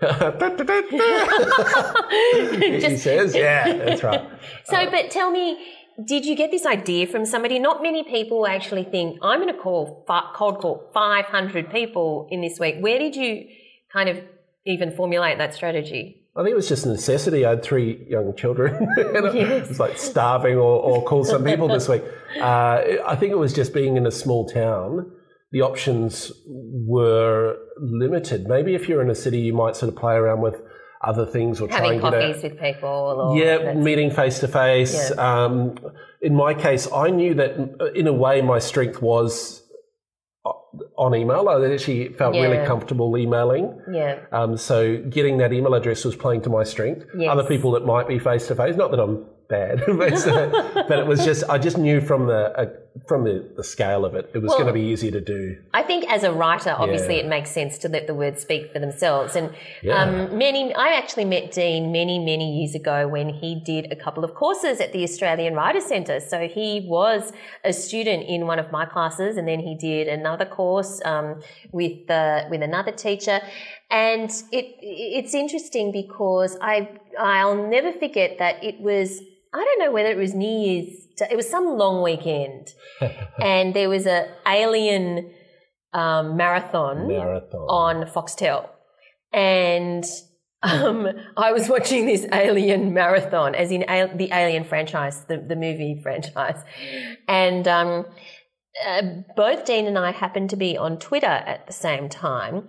he says, "Yeah, that's right." <laughs> So, but tell me, did you get this idea from somebody? Not many people actually think I'm going to call cold call 500 people in this week. Where did you kind of even formulate that strategy? I think it was just a necessity. I had three young children. <laughs> and It was like starving or, or call some people this week. <laughs> Uh, I think it was just being in a small town. The options were limited. Maybe if you're in a city, you might sort of play around with other things or try Having and get out. coffees with people, or Yeah, meeting face to face. Um, In my case, I knew that in a way my strength was on email. I actually felt really comfortable emailing. yeah. Um, so getting that email address was playing to my strength. Yes. Other people that might be face to face, not that I'm bad, <laughs> but, uh, but it was just I just knew from the uh, from the, the scale of it, it was Well- going to be easier to do. I think as a writer, obviously, Yeah. it makes sense to let the words speak for themselves. And Yeah. um, many, I actually met Dean many, many years ago when he did a couple of courses at the Australian Writers Centre. So he was a student in one of my classes, and then he did another course um, with uh, with another teacher. And it it's interesting because I I'll never forget that it was I don't know whether it was New Year's. It was some long weekend, <laughs> and there was a alien um, marathon, Marathon. on Foxtel, and um, I was watching this Alien marathon, as in Al- the Alien franchise, the, the movie franchise, and um, uh, both Dean and I happened to be on Twitter at the same time.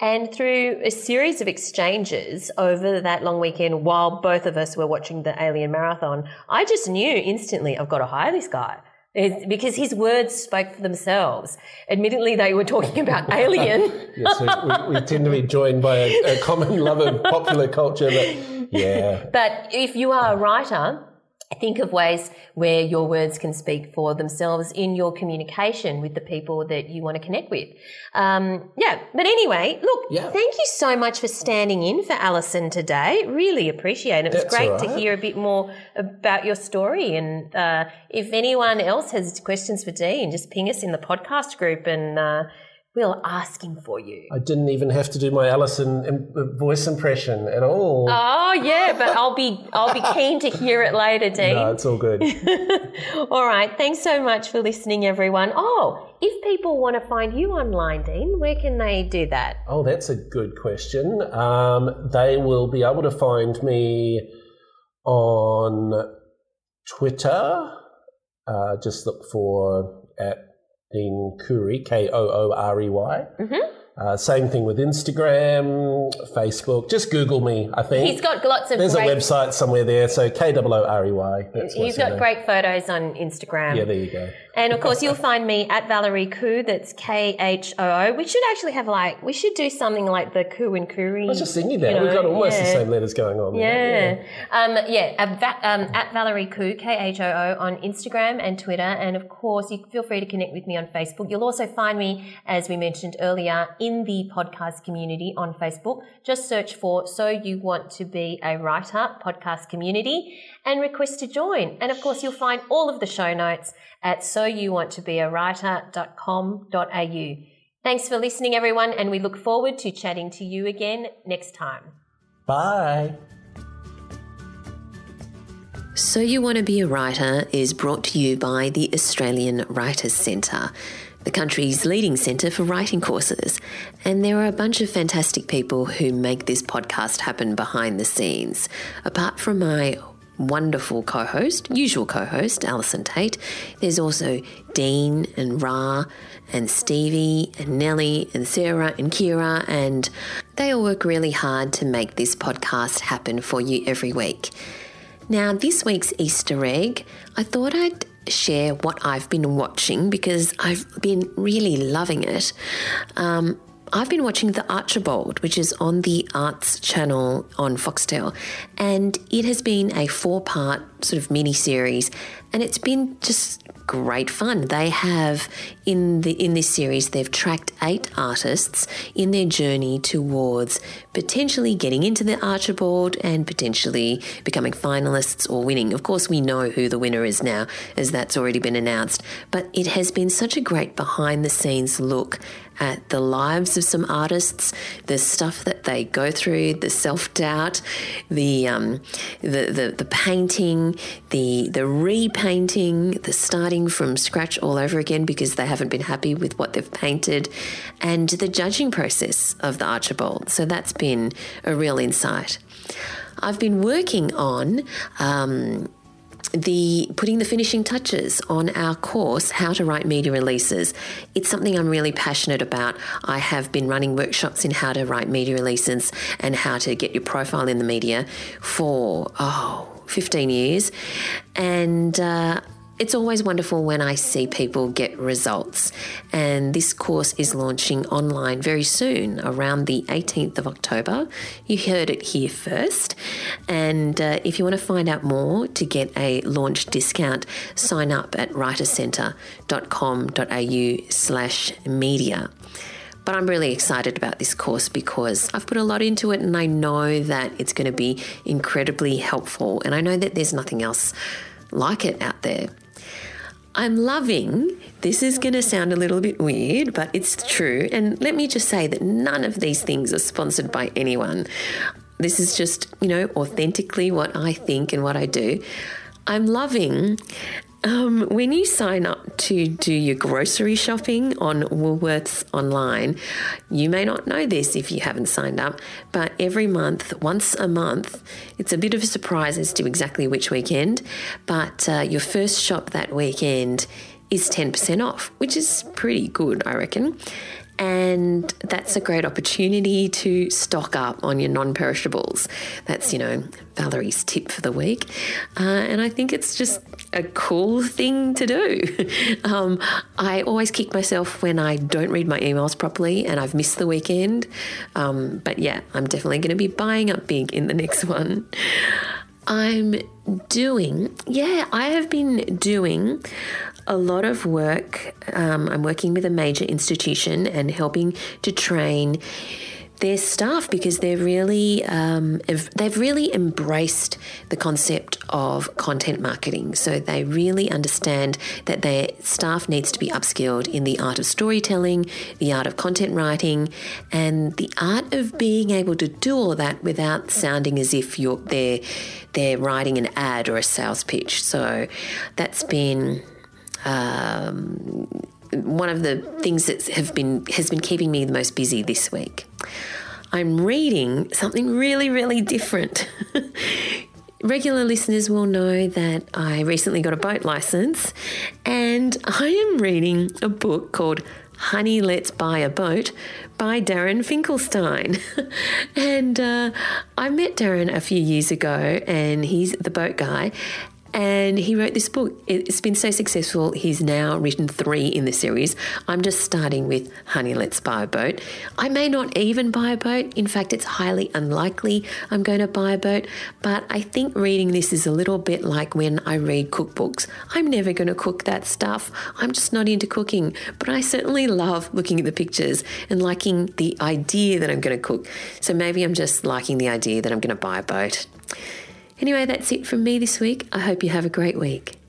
And through a series of exchanges over that long weekend, while both of us were watching the Alien Marathon, I just knew instantly I've got to hire this guy. It's because his words spoke for themselves. Admittedly, they were talking about <laughs> Alien. Yes, we, we, we tend to be joined by a, a common love of popular culture, but <laughs> yeah. But if you are a writer, think of ways where your words can speak for themselves in your communication with the people that you want to connect with. Um, yeah, but anyway, look, Yeah. thank you so much for standing in for Allison today. Really appreciate it. It was That's great all to hear a bit more about your story. And uh, if anyone else has questions for Dean, just ping us in the podcast group and uh, we'll asking for you. I didn't even have to do my Allison voice impression at all. Oh yeah, but I'll be I'll be keen to hear it later, <laughs> Dean. no, it's all good. <laughs> All right. Thanks so much for listening, everyone. Oh, if people want to find you online, Dean, where can they do that? Oh, that's a good question. Um, they will be able to find me on Twitter. Uh, just look for at Dean Koorey, K O O R E Y. Uh, same thing with Instagram, Facebook. Just Google me, I think. He's got lots of There's great. a website somewhere there, so K O O R E Y. He's in got great photos on Instagram. Yeah, there you go. And of course, you'll find me at Valerie Khoo. That's K H O O. We should actually have like we should do something like the Khoo and Koorey. I was just thinking that. you We've got know, almost the same letters going on there. Yeah. Um, yeah, at, Va- um, at Valerie Khoo, K H O O, on Instagram and Twitter. And of course, you feel free to connect with me on Facebook. You'll also find me, as we mentioned earlier, in the podcast community on Facebook. Just search for So You Want to Be a Writer podcast community and request to join. And of course, you'll find all of the show notes at soyouwanttobeawriter.com.au. Thanks for listening, everyone, and we look forward to chatting to you again next time. Bye. So You Want to Be a Writer is brought to you by the Australian Writers Centre, the country's leading centre for writing courses. And there are a bunch of fantastic people who make this podcast happen behind the scenes. Apart from my wonderful co host, usual co host, Allison Tait, there's also Dean and Ra and Stevie and Nellie and Sarah and Kira, and they all work really hard to make this podcast happen for you every week. Now, this week's Easter egg, I thought I'd share what I've been watching because I've been really loving it. Um, I've been watching The Archibald, which is on the Arts channel on Foxtel, and it has been a four part sort of mini series, and it's been just great fun. They have in the in this series they've tracked eight artists in their journey towards potentially getting into the Archibald and potentially becoming finalists or winning. Of course, we know who the winner is now as that's already been announced, but it has been such a great behind the scenes look at the lives of some artists, the stuff that they go through, the self doubt, the, um, the the the painting, the the repainting, the starting from scratch all over again because they haven't been happy with what they've painted, and the judging process of the Archibald. So that's been a real insight. I've been working on. Um, the putting the finishing touches on our course how to write media releases. It's something i'm really passionate about. I have been running workshops in how to write media releases and how to get your profile in the media for oh 15 years. And uh, it's always wonderful when I see people get results. And this course is launching online very soon, around the 18th of October. You heard it here first. And uh, if you want to find out more to get a launch discount, sign up at writercentre.com.au slash media. But I'm really excited about this course because I've put a lot into it and I know that it's going to be incredibly helpful. And I know that there's nothing else like it out there. I'm loving, this is going to sound a little bit weird, but it's true. And let me just say that none of these things are sponsored by anyone. This is just, you know, authentically what I think and what I do. I'm loving Um, when you sign up to do your grocery shopping on Woolworths online, you may not know this if you haven't signed up, but every month, once a month, it's a bit of a surprise as to exactly which weekend, but uh, your first shop that weekend is 10% off, which is pretty good, I reckon. And that's a great opportunity to stock up on your non perishables. That's, you know, Valerie's tip for the week. Uh, and I think it's just a cool thing to do. <laughs> Um, I always kick myself when I don't read my emails properly and I've missed the weekend. Um, but yeah, I'm definitely going to be buying up big in the next <laughs> one. I'm doing, yeah, I have been doing a lot of work. Um, I'm working with a major institution and helping to train their staff because they're really um, they've really embraced the concept of content marketing. So they really understand that their staff needs to be upskilled in the art of storytelling, the art of content writing, and the art of being able to do all that without sounding as if you're they're they're writing an ad or a sales pitch. So that's been um, one of the things that have been has been keeping me the most busy this week. I'm reading something really, really different. <laughs> Regular listeners will know that I recently got a boat license, and I am reading a book called Honey, Let's Buy a Boat by Darren Finkelstein. <laughs> and uh, I met Darren a few years ago, and he's the boat guy. And he wrote this book. It's been so successful, he's now written three in the series. I'm just starting with Honey, Let's Buy a Boat. I may not even buy a boat. In fact, it's highly unlikely I'm going to buy a boat. But I think reading this is a little bit like when I read cookbooks. I'm never going to cook that stuff. I'm just not into cooking. But I certainly love looking at the pictures and liking the idea that I'm going to cook. So maybe I'm just liking the idea that I'm going to buy a boat. Anyway, that's it from me this week. I hope you have a great week.